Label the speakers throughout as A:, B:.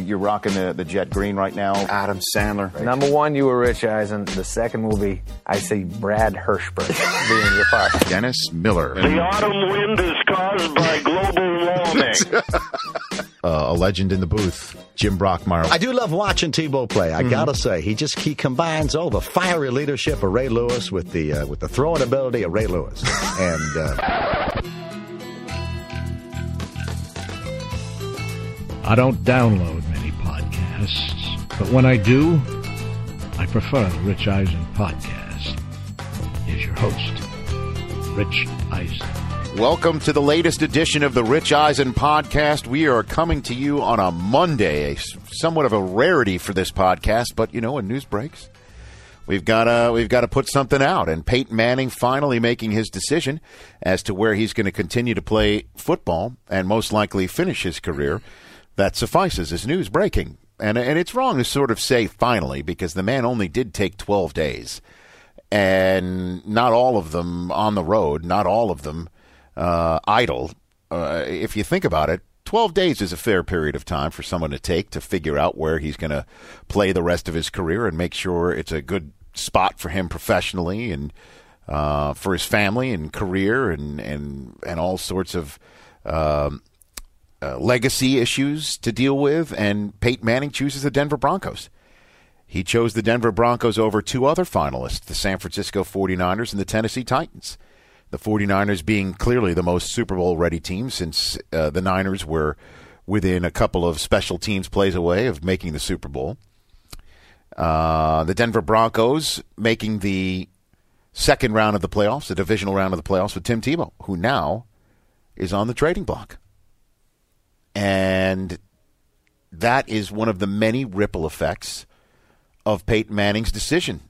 A: You're rocking the, the jet green right now.
B: Adam Sandler.
C: Number one, you were Rich Eisen. The second will be, I see Brad Hirschberg being your partner.
B: Dennis Miller.
D: The autumn wind is caused by global warming.
B: uh, a legend in the booth, Jim Brockmeyer.
E: I do love watching Tebow play. I mm-hmm. gotta say, he just he combines all the fiery leadership of Ray Lewis with the uh, with the throwing ability of Ray Lewis, and. Uh,
F: I don't download many podcasts, but when I do, I prefer the Rich Eisen podcast. Here's your host, Rich Eisen.
B: Welcome to the latest edition of the Rich Eisen podcast. We are coming to you on a Monday, somewhat of a rarity for this podcast, but you know, when news breaks, we've got to we've got to put something out. And Peyton Manning finally making his decision as to where he's going to continue to play football and most likely finish his career that suffices as news breaking. And, and it's wrong to sort of say finally because the man only did take 12 days. And not all of them on the road, not all of them uh, idle. Uh, if you think about it, 12 days is a fair period of time for someone to take to figure out where he's going to play the rest of his career and make sure it's a good spot for him professionally and uh, for his family and career and, and, and all sorts of um, uh, legacy issues to deal with, and Peyton Manning chooses the Denver Broncos. He chose the Denver Broncos over two other finalists, the San Francisco 49ers and the Tennessee Titans. The 49ers being clearly the most Super Bowl ready team since uh, the Niners were within a couple of special teams plays away of making the Super Bowl. Uh, the Denver Broncos making the second round of the playoffs, the divisional round of the playoffs with Tim Tebow, who now is on the trading block. And that is one of the many ripple effects of Peyton Manning's decision.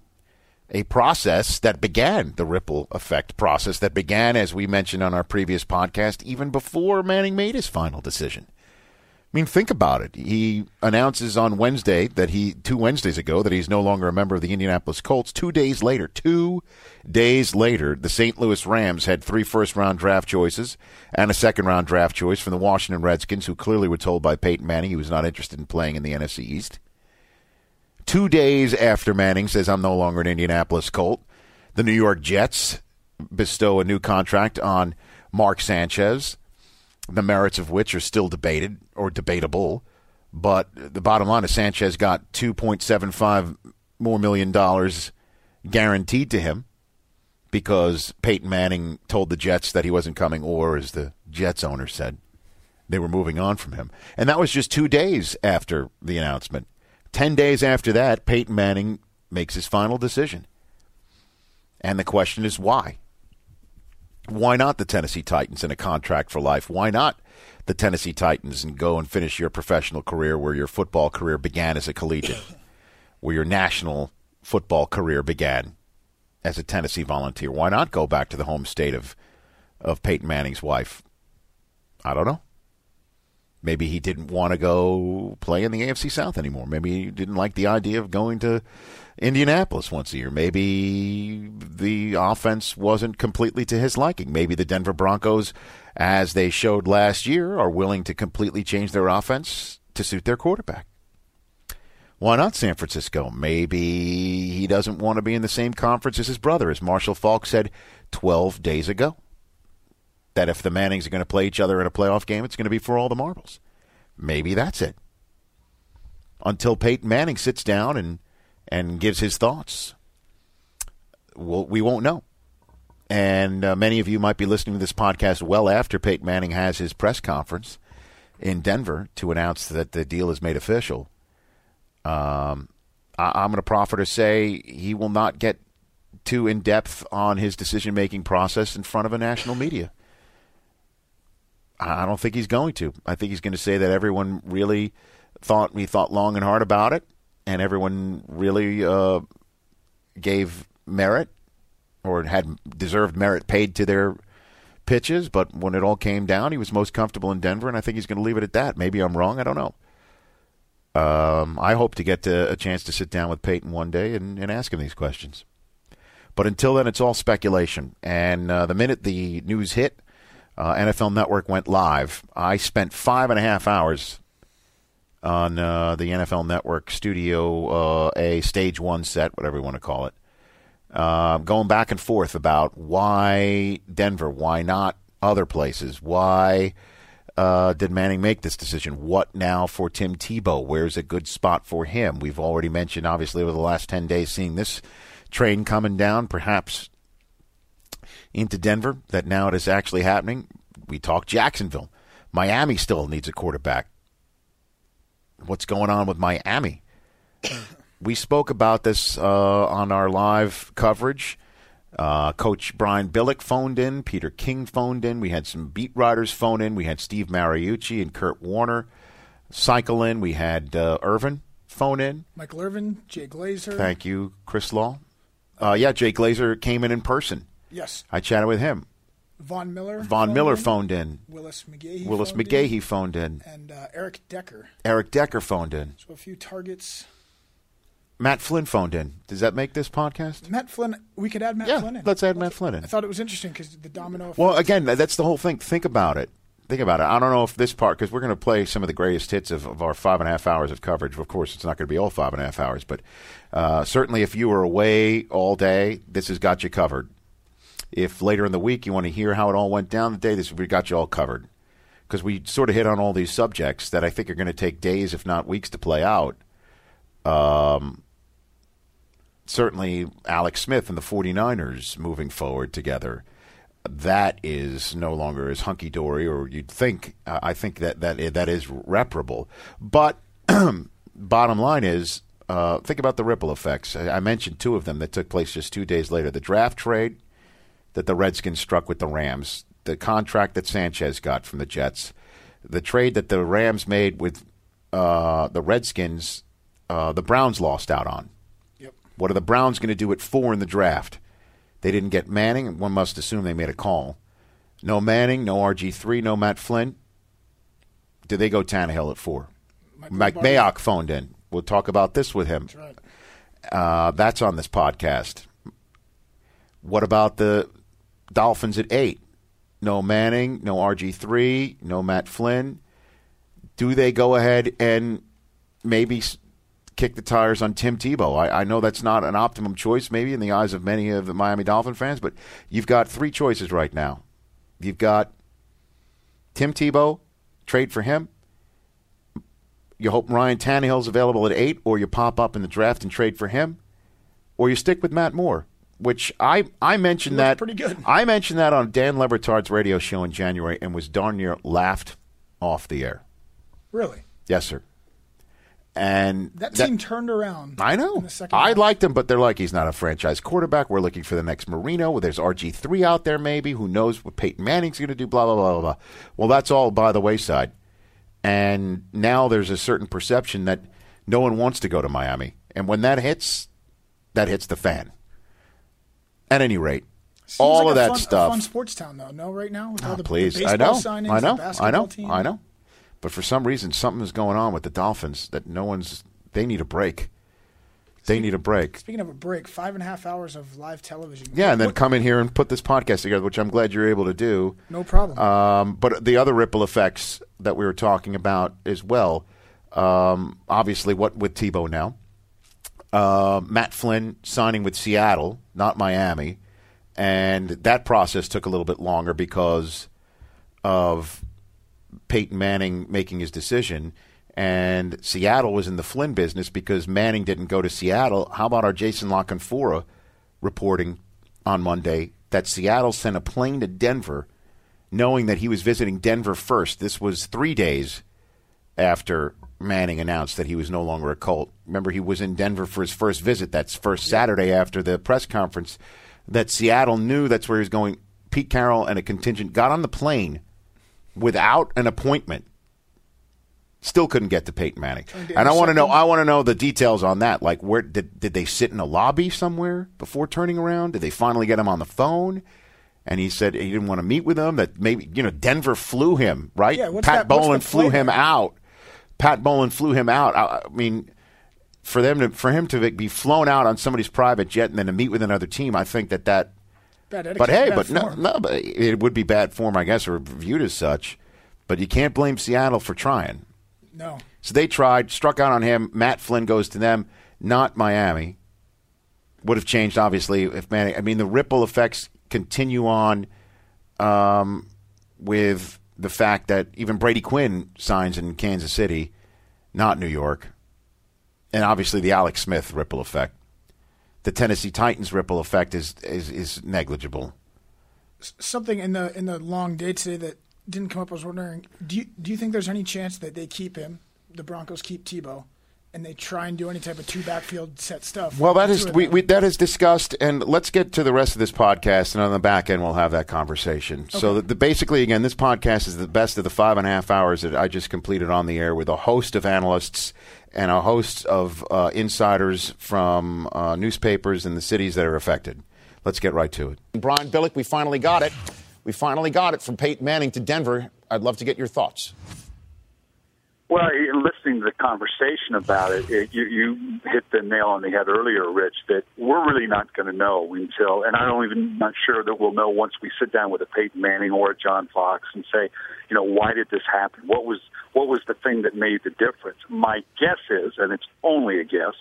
B: A process that began, the ripple effect process that began, as we mentioned on our previous podcast, even before Manning made his final decision. I mean, think about it. He announces on Wednesday that he, two Wednesdays ago, that he's no longer a member of the Indianapolis Colts. Two days later, two days later, the St. Louis Rams had three first round draft choices and a second round draft choice from the Washington Redskins, who clearly were told by Peyton Manning he was not interested in playing in the NFC East. Two days after Manning says, I'm no longer an Indianapolis Colt, the New York Jets bestow a new contract on Mark Sanchez the merits of which are still debated or debatable. But the bottom line is Sanchez got 2.75 more million dollars guaranteed to him because Peyton Manning told the Jets that he wasn't coming, or as the Jets owner said, they were moving on from him. And that was just two days after the announcement. Ten days after that, Peyton Manning makes his final decision. And the question is why? Why not the Tennessee Titans in a contract for life? Why not the Tennessee Titans and go and finish your professional career where your football career began as a collegiate, where your national football career began as a Tennessee volunteer? Why not go back to the home state of of Peyton Manning's wife? I don't know. Maybe he didn't want to go play in the AFC South anymore. Maybe he didn't like the idea of going to Indianapolis once a year. Maybe the offense wasn't completely to his liking. Maybe the Denver Broncos, as they showed last year, are willing to completely change their offense to suit their quarterback. Why not San Francisco? Maybe he doesn't want to be in the same conference as his brother, as Marshall Faulk said 12 days ago. That if the Mannings are going to play each other in a playoff game, it's going to be for all the marbles. Maybe that's it. Until Peyton Manning sits down and and gives his thoughts. Well, we won't know. And uh, many of you might be listening to this podcast well after Peyton Manning has his press conference in Denver to announce that the deal is made official. Um, I- am going to proffer to say he will not get too in depth on his decision making process in front of a national media. I don't think he's going to. I think he's going to say that everyone really thought he thought long and hard about it, and everyone really uh, gave merit or had deserved merit paid to their pitches. But when it all came down, he was most comfortable in Denver, and I think he's going to leave it at that. Maybe I'm wrong. I don't know. Um, I hope to get to a chance to sit down with Peyton one day and, and ask him these questions. But until then, it's all speculation. And uh, the minute the news hit, uh, NFL Network went live. I spent five and a half hours on uh, the NFL Network Studio uh, A Stage One set, whatever you want to call it. Uh, going back and forth about why Denver, why not other places, why uh, did Manning make this decision? What now for Tim Tebow? Where's a good spot for him? We've already mentioned, obviously, over the last 10 days, seeing this train coming down, perhaps into Denver, that now it is actually happening. We talked Jacksonville. Miami still needs a quarterback. What's going on with Miami? we spoke about this uh, on our live coverage. Uh, Coach Brian Billick phoned in. Peter King phoned in. We had some beat writers phone in. We had Steve Mariucci and Kurt Warner cycle in. We had uh, Irvin phone in.
G: Michael Irvin, Jay Glazer.
B: Thank you, Chris Law. Uh, yeah, Jay Glazer came in in person.
G: Yes.
B: I chatted with him.
G: Von Miller.
B: Von
G: phoned
B: Miller
G: in.
B: phoned in.
G: Willis McGahee.
B: Willis
G: phoned
B: McGahee
G: in.
B: phoned in.
G: And uh, Eric Decker.
B: Eric Decker phoned in.
G: So a few targets.
B: Matt Flynn phoned in. Does that make this podcast?
G: Matt Flynn. We could add Matt
B: Yeah,
G: Flynn in.
B: let's add Matt Flynn in.
G: I thought it was interesting because the domino. Effect.
B: Well, again, that's the whole thing. Think about it. Think about it. I don't know if this part, because we're going to play some of the greatest hits of, of our five and a half hours of coverage. Of course, it's not going to be all five and a half hours, but uh, certainly if you were away all day, this has got you covered. If later in the week you want to hear how it all went down today, this we got you all covered. Because we sort of hit on all these subjects that I think are going to take days, if not weeks, to play out. Um, certainly Alex Smith and the 49ers moving forward together. That is no longer as hunky dory, or you'd think. Uh, I think that that that is reparable. But bottom line is, uh, think about the ripple effects. I, I mentioned two of them that took place just two days later: the draft trade that the Redskins struck with the Rams, the contract that Sanchez got from the Jets, the trade that the Rams made with uh, the Redskins, uh, the Browns lost out on.
G: Yep.
B: What are the Browns going to do at four in the draft? They didn't get Manning. One must assume they made a call. No Manning, no RG3, no Matt Flynn. Did they go Tannehill at four?
G: Michael
B: Mike. Mayock phoned in. We'll talk about this with him.
G: That's right.
B: Uh, that's on this podcast. What about the Dolphins at eight? No Manning, no RG3, no Matt Flynn. Do they go ahead and maybe kick the tires on Tim Tebow? I, I know that's not an optimum choice, maybe in the eyes of many of the Miami Dolphin fans, but you've got three choices right now. You've got Tim Tebow, trade for him. You hope Ryan Tannehill's available at eight, or you pop up in the draft and trade for him, or you stick with Matt Moore, which I I mentioned that
G: pretty good.
B: I mentioned that on Dan Le Batard's radio show in January and was darn near laughed off the air.
G: Really.
B: Yes, sir. And
G: That team turned around.
B: I know.
G: Second
B: I liked him, but they're like, he's not a franchise quarterback. We're looking for the next Marino. Well, there's RG3 out there, maybe. Who knows what Peyton Manning's going to do, blah, blah, blah, blah, blah. Well, that's all by the wayside. And now there's a certain perception that no one wants to go to Miami. And when that hits, that hits the fan. At any rate,
G: Seems
B: all
G: like
B: of that
G: fun,
B: stuff.
G: Fun sports town, though. No, right now
B: Oh,
G: the,
B: please,
G: the
B: I know,
G: signings,
B: I know, I know,
G: team.
B: I know. But for some reason, something is going on with the Dolphins that no one's. They need a break. They need a break.
G: Speaking of a break, five and a half hours of live television.
B: Yeah, and then
G: What-
B: come in here and put this podcast together, which I'm glad you're able to do.
G: No problem.
B: Um, but the other ripple effects that we were talking about as well, um, obviously, what with Tebow now, uh, Matt Flynn signing with Seattle, not Miami, and that process took a little bit longer because of Peyton Manning making his decision. And Seattle was in the Flynn business because Manning didn't go to Seattle. How about our Jason La Canfora reporting on Monday that Seattle sent a plane to Denver, knowing that he was visiting Denver first. This was three days after Manning announced that he was no longer a Colt. Remember, he was in Denver for his first visit. That's first Saturday after the press conference. That Seattle knew that's where he was going. Pete Carroll and a contingent got on the plane without an appointment. Still couldn't get to Peyton Manning, and I want to know. I want to know the details on that. Like, where did did they sit in a lobby somewhere before turning around? Did they finally get him on the phone? And he said he didn't want to meet with them. That maybe you know Denver flew him right.
G: Yeah,
B: Pat
G: that-
B: flew him out. Pat Bowlen flew him out. I, I mean, for them to for him to be flown out on somebody's private jet and then to meet with another team, I think that that
G: Bad
B: but hey, but no, no, but it would be bad form, I guess, or viewed as such. But you can't blame Seattle for trying.
G: No.
B: So they tried, struck out on him. Matt Flynn goes to them, not Miami. Would have changed, obviously, if Manning. I mean, the ripple effects continue on um, with the fact that even Brady Quinn signs in Kansas City, not New York. And obviously, the Alex Smith ripple effect. The Tennessee Titans ripple effect is, is, is negligible.
G: Something in the in the long day today that didn't come up. I was wondering, do you do you think there's any chance that they keep him? The Broncos keep Tebow, and they try and do any type of two backfield set stuff.
B: Well, that
G: Two
B: is
G: of
B: we, we that is discussed, and let's get to the rest of this podcast, and on the back end we'll have that conversation. So, the, the, basically, again, this podcast is the best of the five and a half hours that I just completed on the air with a host of analysts and a host of uh, insiders from uh, newspapers in the cities that are affected. Let's get right to it. Brian Billick, we finally got it. We finally got it from Peyton Manning to Denver. I'd love to get your thoughts.
H: Well, in listening to the conversation about it, it you, you hit the nail on the head earlier, Rich. That we're really not going to know until, and I don't even not sure that we'll know once we sit down with a Peyton Manning or a John Fox and say, you know, why did this happen? What was what was the thing that made the difference? My guess is, and it's only a guess,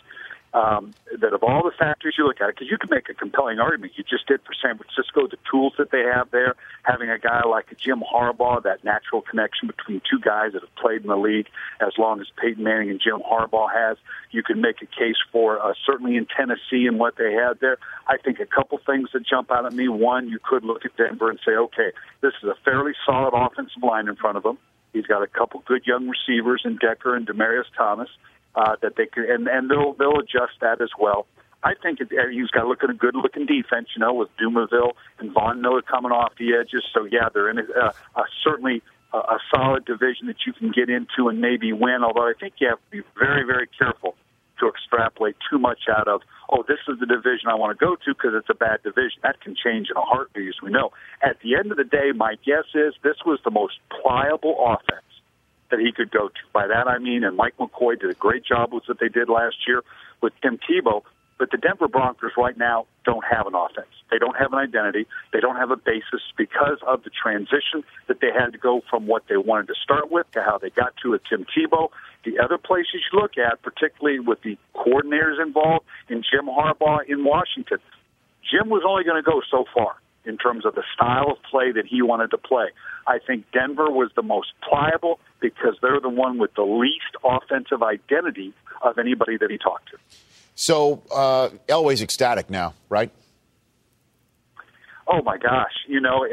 H: um, that of all the factors you look at, because you can make a compelling argument. You just did for San Francisco, the tools that they have there, having a guy like Jim Harbaugh, that natural connection between two guys that have played in the league as long as Peyton Manning and Jim Harbaugh has. You can make a case for uh, certainly in Tennessee and what they had there. I think a couple things that jump out at me. One, you could look at Denver and say, okay, this is a fairly solid offensive line in front of him. He's got a couple good young receivers in Decker and Demaryius Thomas uh, that they could, and and they'll they'll adjust that as well. I think uh, he's got to look at a good looking defense, you know, with Dumervil and Von Miller coming off the edges. So yeah, they're in a, uh, a certainly a, a solid division that you can get into and maybe win. Although I think you have to be very very careful to extrapolate too much out of. Oh, this is the division I want to go to because it's a bad division. That can change in a heartbeat, as we know. At the end of the day, my guess is this was the most pliable offense that he could go to. By that I mean, and Mike McCoy did a great job with what they did last year with Tim Tebow. But the Denver Broncos right now don't have an offense. They don't have an identity. They don't have a basis because of the transition that they had to go from what they wanted to start with to how they got to a Tim Tebow. The other places you look at, particularly with the coordinators involved in Jim Harbaugh in Washington, Jim was only going to go so far in terms of the style of play that he wanted to play. I think Denver was the most pliable because they're the one with the least offensive identity of anybody that he talked to.
B: So uh, Elway's ecstatic now, right?
H: Oh my gosh, you know,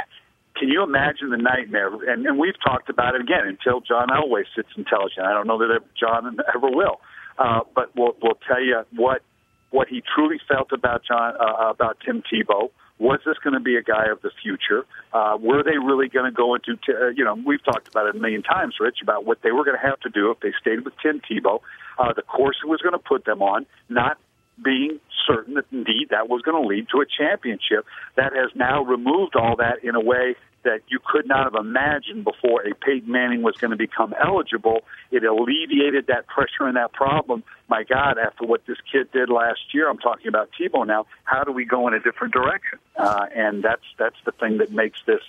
H: can you imagine the nightmare? And, and we've talked about it again until John Elway sits intelligent. I don't know that John ever will, uh, but we'll, we'll tell you what what he truly felt about John uh, about Tim Tebow. Was this going to be a guy of the future? Uh, were they really going to go into, t- uh, you know, we've talked about it a million times, Rich, about what they were going to have to do if they stayed with Tim Tebow, uh, the course it was going to put them on, not being certain that indeed that was going to lead to a championship. That has now removed all that in a way that you could not have imagined before a Peyton Manning was going to become eligible. It alleviated that pressure and that problem. My God, after what this kid did last year, I'm talking about Tebow now. How do we go in a different direction? Uh, and that's that's the thing that makes this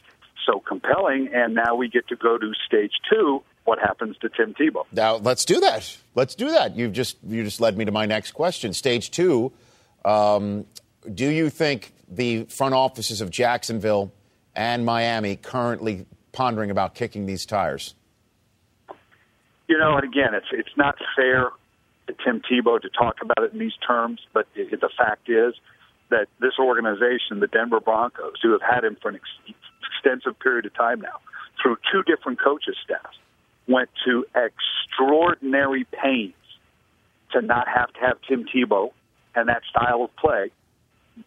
H: so compelling. And now we get to go to stage two. What happens to Tim Tebow?
B: Now let's do that. Let's do that. You've just you just led me to my next question. Stage two. Um, do you think the front offices of Jacksonville and Miami currently pondering about kicking these tires?
H: You know, and again, it's it's not fair to Tim Tebow to talk about it in these terms, but the, the fact is that this organization, the Denver Broncos, who have had him for an ex- extensive period of time now, through two different coaches' staffs, went to extraordinary pains to not have to have Tim Tebow and that style of play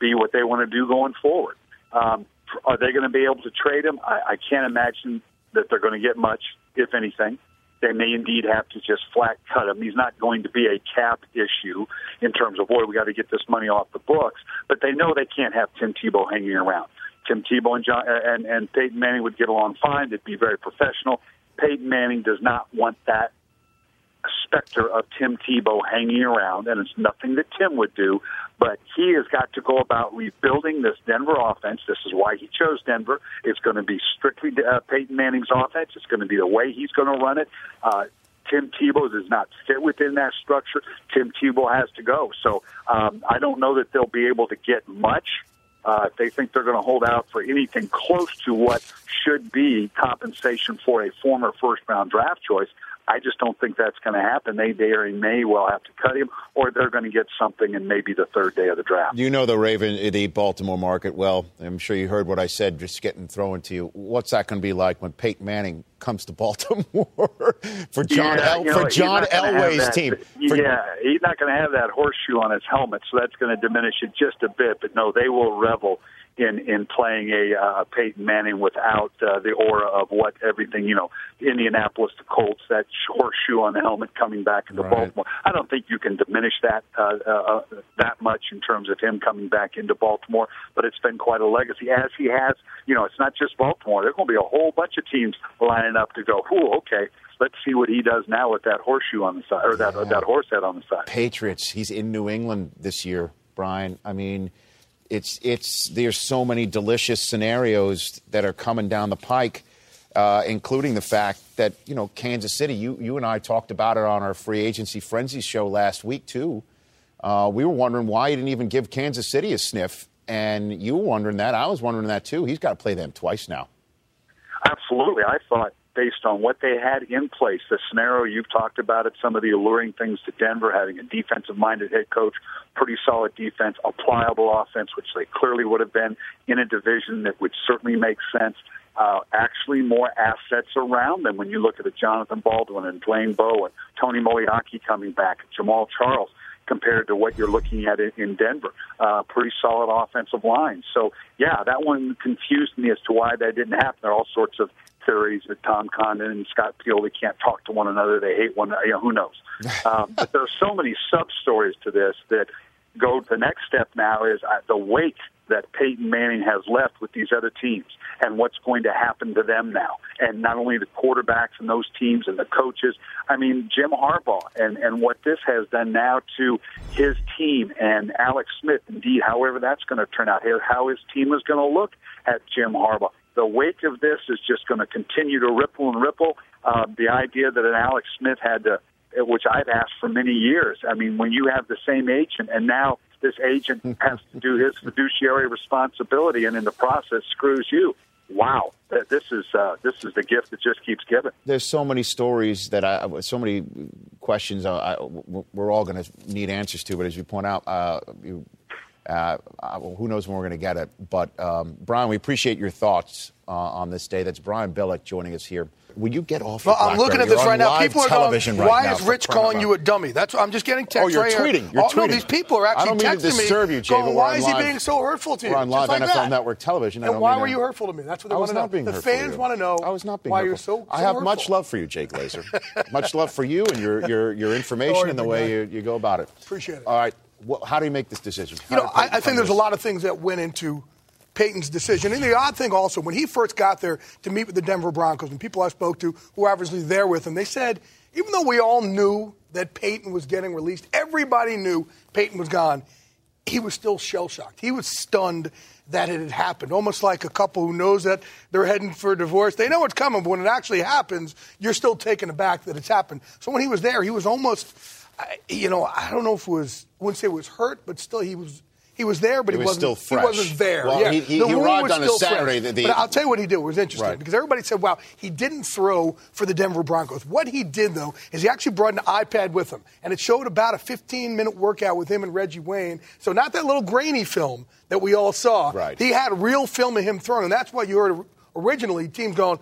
H: be what they want to do going forward. Um, are they going to be able to trade him? I, I can't imagine that they're going to get much, if anything. They may indeed have to just flat cut him. He's not going to be a cap issue in terms of, boy, we got to get this money off the books. But they know they can't have Tim Tebow hanging around. Tim Tebow and, John, and, and Peyton Manning would get along fine. They'd be very professional. Peyton Manning does not want that specter of Tim Tebow hanging around, and it's nothing that Tim would do, but he has got to go about rebuilding this Denver offense. This is why he chose Denver. It's going to be strictly uh, Peyton Manning's offense. It's going to be the way he's going to run it. Uh, Tim Tebow does not fit within that structure, Tim Tebow has to go. So um, I don't know that they'll be able to get much. Uh, if they think they're going to hold out for anything close to what should be compensation for a former first round draft choice, I just don't think that's going to happen. They they may well have to cut him, or they're going to get something in maybe the third day of the draft.
B: You know the Raven, uh, the Baltimore market well. I'm sure you heard what I said, just getting thrown to you. What's that going to be like when Peyton Manning comes to Baltimore for John
H: yeah,
B: El,
H: you know,
B: for John Elway's team? For,
H: yeah, he's not going to have that horseshoe on his helmet, so that's going to diminish it just a bit. But no, they will revel in in playing a uh, Peyton Manning without uh, the aura of what everything you know Indianapolis the Colts that horseshoe on the helmet coming back into
B: Right.
H: Baltimore. I don't think you can diminish that uh, uh, that much in terms of him coming back into Baltimore, but it's been quite a legacy as he has. You know, it's not just Baltimore. There's going to be a whole bunch of teams lining up to go. Ooh, okay. Let's see what he does now with that horseshoe on the side, or that that horse head on the side.
B: Patriots. He's in New England this year, Brian. I mean, it's it's there's so many delicious scenarios that are coming down the pike, uh, including the fact that you know Kansas City. You you and I talked about it on our free agency frenzy show last week too. Uh, we were wondering why he didn't even give Kansas City a sniff, and you were wondering that. I was wondering that too. He's got to play them twice now.
H: Absolutely. I thought based on what they had in place, the scenario you've talked about it, some of the alluring things to Denver, having a defensive minded head coach, pretty solid defense, a pliable offense, which they clearly would have been in a division that would certainly make sense. Uh, actually, more assets around them when you look at a Jonathan Baldwin and Dwayne Bowen, Tony Moeaki coming back, Jamaal Charles compared to what you're looking at in Denver. Uh, pretty solid offensive line. So, yeah, that one confused me as to why that didn't happen. There are all sorts of theories that Tom Condon and Scott Pioli can't talk to one another. They hate one. You know, who knows? Um, but there are so many sub stories to this that go. The next step now is uh, the wake that Peyton Manning has left with these other teams and what's going to happen to them now. And not only the quarterbacks and those teams and the coaches, I mean, Jim Harbaugh and, and what this has done now to his team and Alex Smith, indeed, however that's going to turn out, here, how his team is going to look at Jim Harbaugh. The wake of this is just going to continue to ripple and ripple. Uh, the idea that an Alex Smith had to, which I've asked for many years. I mean, when you have the same agent and now this agent has to do his fiduciary responsibility and in the process screws you. Wow, this is uh, this is the gift that just keeps giving.
B: there's so many stories that I, so many questions I, I, we're all going to need answers to. But as you point out, uh, you, uh, uh, who knows when we're going to get it? But um, Brian, we appreciate your thoughts uh, on this day. That's Brian Billick joining us here. Will you get off?
I: Well, I'm looking at this
B: You're
I: right now. People are going, "Why is Rich calling you a dummy?" That's I'm just getting text
B: Oh, you're
I: right here.
B: tweeting. You're
I: oh, No,
B: tweeting.
I: these people are actually
B: I don't mean to
I: texting me.
B: disturb you, Jay,
I: going, why is he being so hurtful to you?
B: We're on live
I: like
B: NFL
I: that.
B: Network television. I
I: And why were
B: to-
I: you hurtful to me? That's what they
B: I
I: want to know.
B: being
I: the fans want to know.
B: I was not being
I: why
B: hurtful.
I: you're so.
B: I
I: so
B: have much love for you, Jay Glazer. much love for you and your your, your information and the way you, you go about it.
I: Appreciate it.
B: All right. Well, how do you make this decision?
I: You know, I, I think there's a lot of things that went into Peyton's decision. And the odd thing also, when he first got there to meet with the Denver Broncos, and people I spoke to who were obviously there with him, they said, even though we all knew that Peyton was getting released, everybody knew Peyton was gone, he was still shell shocked. He was stunned that it had happened. Almost like a couple who knows that they're heading for a divorce. They know it's coming, but when it actually happens, you're still taken aback that it's happened. So when he was there, he was almost, I- you know, I don't know if it was, I wouldn't say it was hurt, but still he was. He was there, but
B: He
I: he,
B: was
I: wasn't. He wasn't there.
B: Well,
I: yeah.
B: he- he-
I: The
B: he arrived on a Saturday. The- the-
I: but I'll tell you what he did. It was interesting
B: Right.
I: because everybody said, "Wow, he didn't throw for the Denver Broncos." What he did though is he actually brought an iPad with him, and it showed about a 15-minute workout with him and Reggie Wayne. So not that little grainy film that we all saw.
B: Right.
I: He had real film of him throwing, and that's why you heard originally teams going.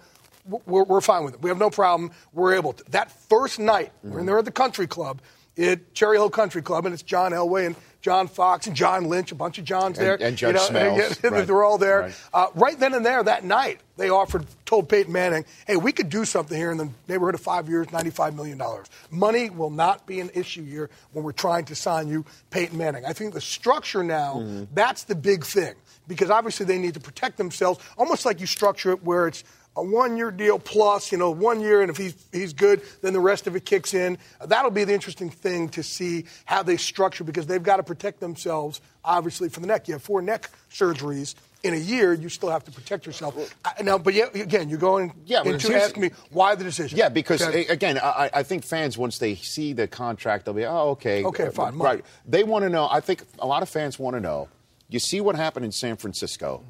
I: We're, we're fine with it. We have no problem. We're able to. That first night, when they're at the country club, at Cherry Hill Country Club, and it's John Elway and John Fox and John Lynch, a bunch of Johns
B: And-
I: there.
B: and Judge
I: you know, yeah,
B: right.
I: They're all there.
B: Right.
I: Uh, right then and there, that night, they offered, told Peyton Manning, hey, we could do something here in the neighborhood of five years, $95 million. Money will not be an issue here when we're trying to sign you, Peyton Manning. I think the structure now,
B: Mm-hmm.
I: that's the big thing. Because obviously they need to protect themselves, almost like you structure it where it's a one-year deal plus, you know, one year, and if he's he's good, then the rest of it kicks in. That'll be the interesting thing to see how they structure because they've got to protect themselves, obviously, for the neck. You have four neck surgeries in a year, you still have to protect yourself. I- now, but yeah, again, you're going
B: Yeah, but
I: into asking me why the decision.
B: Yeah, because
I: Okay.
B: again, I, I think fans once they see the contract, they'll be, oh, okay,
I: Okay, uh, fine, money.
B: right. They want to know. I think a lot of fans want to know. You see what happened in San Francisco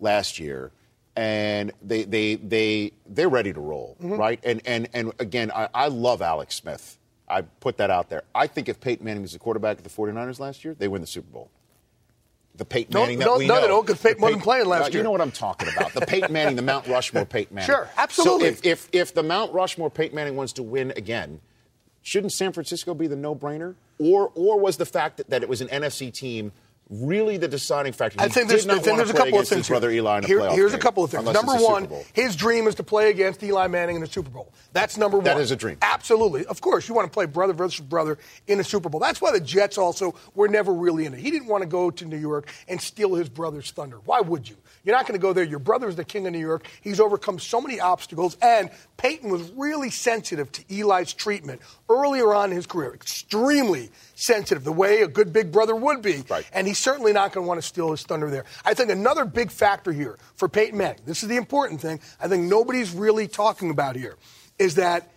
B: last year, and they they they they're ready to roll,
I: Mm-hmm.
B: right? And and and again, I, I love Alex Smith. I put that out there. I think if Peyton Manning was the quarterback of the 49ers last year, they win the Super Bowl. The Peyton
I: No,
B: Manning that
I: no,
B: we
I: no,
B: know.
I: they don't, 'cause
B: The
I: Peyton wasn't playing last
B: Uh,
I: year.
B: You know what I'm talking about. The Peyton Manning, the Mount Rushmore Peyton Manning.
I: Sure, absolutely.
B: So if, if, if the Mount Rushmore Peyton Manning wants to win again, shouldn't San Francisco be the no-brainer? Or, or was the fact that, that it was an NFC team really the deciding factor?
I: I
B: He
I: think
B: did
I: there's, I think there's a couple of things
B: his brother
I: here.
B: Eli in a
I: Here- Here's a couple of things. Number
B: it's a Super
I: one, his dream is to play against Eli Manning in the Super Bowl. That's number one.
B: That is a dream.
I: Absolutely. Of course, you want to play brother versus brother in a Super Bowl. That's why the Jets also were never really in it. He didn't want to go to New York and steal his brother's thunder. Why would you? You're not going to go there. Your brother is the king of New York. He's overcome so many obstacles. And Peyton was really sensitive to Eli's treatment earlier on in his career. Extremely sensitive, the way a good big brother would be.
B: Right.
I: And he's certainly not going to want to steal his thunder there. I think another big factor here for Peyton Manning, this is the important thing, I think nobody's really talking about here, is that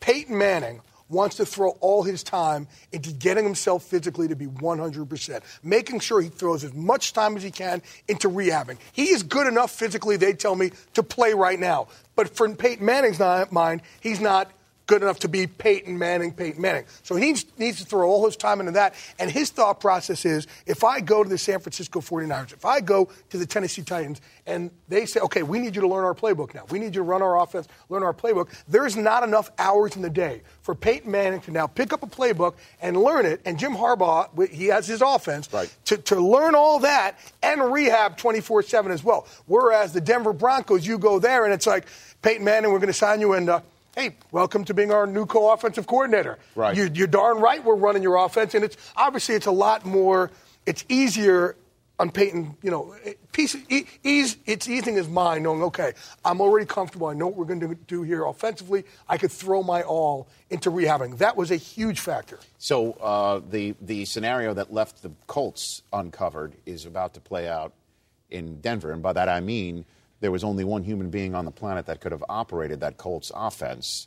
I: Peyton Manning wants to throw all his time into getting himself physically to be 100%, making sure he throws as much time as he can into rehabbing. He is good enough physically, they tell me, to play right now. But for Peyton Manning's mind, he's not good enough to be Peyton Manning, Peyton Manning. So he needs, to throw all his time into that. And his thought process is if I go to the San Francisco 49ers, if I go to the Tennessee Titans, and they say, okay, we need you to learn our playbook now. We need you to run our offense, learn our playbook. There's not enough hours in the day for Peyton Manning to now pick up a playbook and learn it. And Jim Harbaugh, he has his offense,
B: Right.
I: to, to learn all that and rehab 24 7 as well. Whereas the Denver Broncos, you go there and it's like, Peyton Manning, we're going to sign you and, uh, hey, welcome to being our new co-offensive coordinator.
B: Right.
I: You, you're darn right we're running your offense, and it's obviously it's a lot more. It's easier on Peyton. You know, piece e- ease. It's easing his mind, knowing okay, I'm already comfortable. I know what we're going to do here offensively. I could throw my all into rehabbing. That was a huge factor.
B: So uh, the the scenario that left the Colts uncovered is about to play out in Denver, and by that I mean there was only one human being on the planet that could have operated that Colts offense.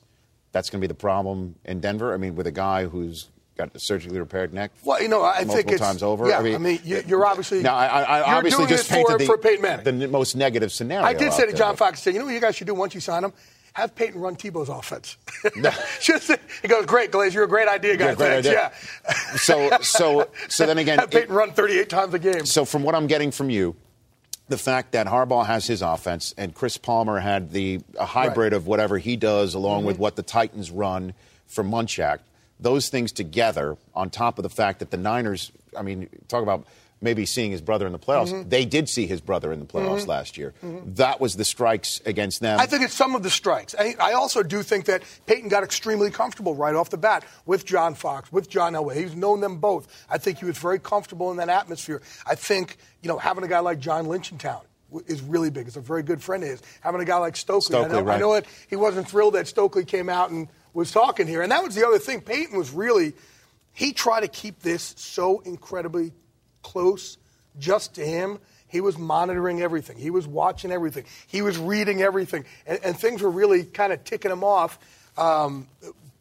B: That's going to be the problem in Denver. I mean, with a guy who's got a surgically repaired neck.
I: Well, you know, I
B: multiple
I: think it's
B: times over.
I: Yeah, I mean, you, you're obviously
B: now I, I, I
I: you're
B: obviously
I: doing
B: just
I: it for,
B: painted the,
I: for Peyton Manning.
B: the most negative scenario.
I: I did say to
B: there.
I: John Fox, I said, you know what you guys should do once you sign him? Have Peyton run Tebow's offense. Just, he goes, great, Glaze, you're a great idea, guy.
B: Yeah, great idea.
I: Yeah.
B: So so so then again,
I: Have Peyton run 38 times a game.
B: So from what I'm getting from you, the fact that Harbaugh has his offense and Chris Palmer had the a hybrid
I: Right.
B: of whatever he does along
I: Mm-hmm.
B: with what the Titans run for Munchak, those things together on top of the fact that the Niners, I mean, talk about maybe seeing his brother in the playoffs.
I: Mm-hmm.
B: They did see his brother in the playoffs last year. That was the strikes against them.
I: I think it's some of the strikes. I, I also do think that Peyton got extremely comfortable right off the bat with John Fox, with John Elway. He's known them both. I think he was very comfortable in that atmosphere. I think, you know, having a guy like John Lynch in town is really big. It's a very good friend of his. Having a guy like Stokley. I,
B: Stokley,
I: know, I know that he wasn't thrilled that Stokley came out and was talking here. And that was the other thing. Peyton was really, he tried to keep this so incredibly close just to him. He was monitoring everything. He was watching everything. He was reading everything. And, and things were really kind of ticking him off. Um,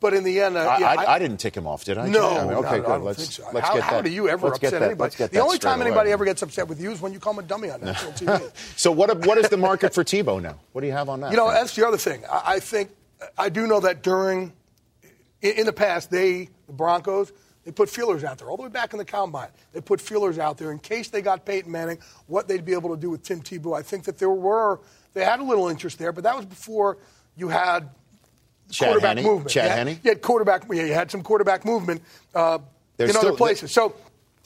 I: but in the end, uh,
B: I,
I: yeah,
B: I, I didn't tick him off, did I?
I: No,
B: I mean, okay,
I: no,
B: good. Let's
I: so.
B: let's
I: how,
B: get
I: how do you ever
B: let's
I: upset
B: that-
I: anybody? the
B: that
I: only time
B: straight
I: anybody
B: away.
I: ever gets upset with you is when you call him a dummy on national TV.
B: So what what is the market for Tebow now? What do you have on that?
I: You know, that's the other thing. I, I think I do know that during in, in the past, they the Broncos they put feelers out there all the way back in the combine. They put feelers out there in case they got Peyton Manning, what they'd be able to do with Tim Tebow. I think that there were they had a little interest there, but that was before you had
B: Chad
I: quarterback movement.
B: Chad
I: you had,
B: Henne?
I: You had quarterback. Yeah, you had some quarterback movement uh,
B: There's
I: in other places. So,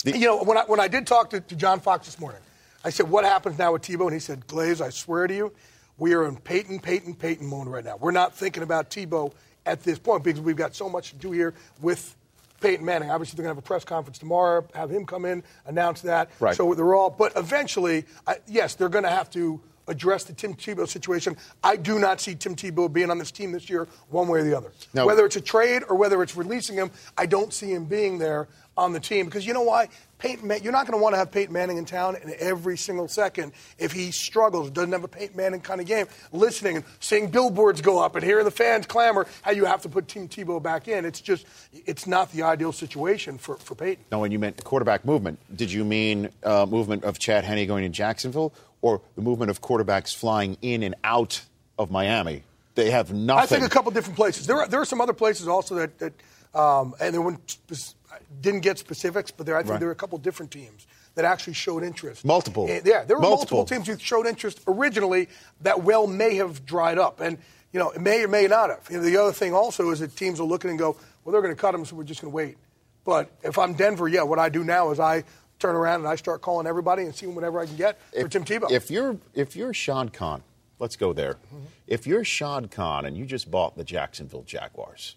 B: The-
I: you know, when I when I did talk to, to John Fox this morning, I said, "What happens now with Tebow?" And he said, "Glaze, I swear to you, we are in Peyton, Peyton, Peyton mode right now. We're not thinking about Tebow at this point because we've got so much to do here with." Peyton Manning. Obviously, they're going to have a press conference tomorrow, have him come in, announce that.
B: Right.
I: So they're all, but eventually, I, yes, they're going to have to address the Tim Tebow situation. I do not see Tim Tebow being on this team this year, one way or the other.
B: No.
I: Whether it's a trade or whether it's releasing him, I don't see him being there on the team because you know why? Peyton, Man- you're not going to want to have Peyton Manning in town in every single second if he struggles, doesn't have a Peyton Manning kind of game. Listening and seeing billboards go up and hearing the fans clamor how you have to put Tim Tebow back in. It's just, it's not the ideal situation for, for Peyton.
B: No, when you meant quarterback movement, did you mean uh, movement of Chad Henne going to Jacksonville or the movement of quarterbacks flying in and out of Miami? They have nothing.
I: I think a couple different places. There are, there are some other places also that, that um, and there weren't spec- didn't get specifics, but there I think
B: Right.
I: there were a couple different teams that actually showed interest.
B: Multiple.
I: And, yeah, there were multiple.
B: Multiple.
I: teams who showed interest originally that well may have dried up, and you know it may or may not have. You know, the other thing also is that teams are looking and go, well, they're going to cut them, so we're just going to wait. But if I'm Denver, yeah, what I do now is I turn around and I start calling everybody and seeing whatever I can get for Tim Tebow.
B: If you're if you're Shad Khan, let's go there.
I: Mm-hmm.
B: If you're Shad Khan and you just bought the Jacksonville Jaguars,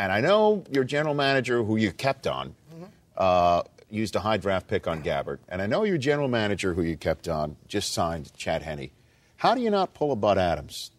B: and I know your general manager, who you kept on,
I: Mm-hmm.
B: uh, used a high draft pick on Gabbert, and I know your general manager, who you kept on, just signed Chad Henne. How do you not pull a Bud Adams?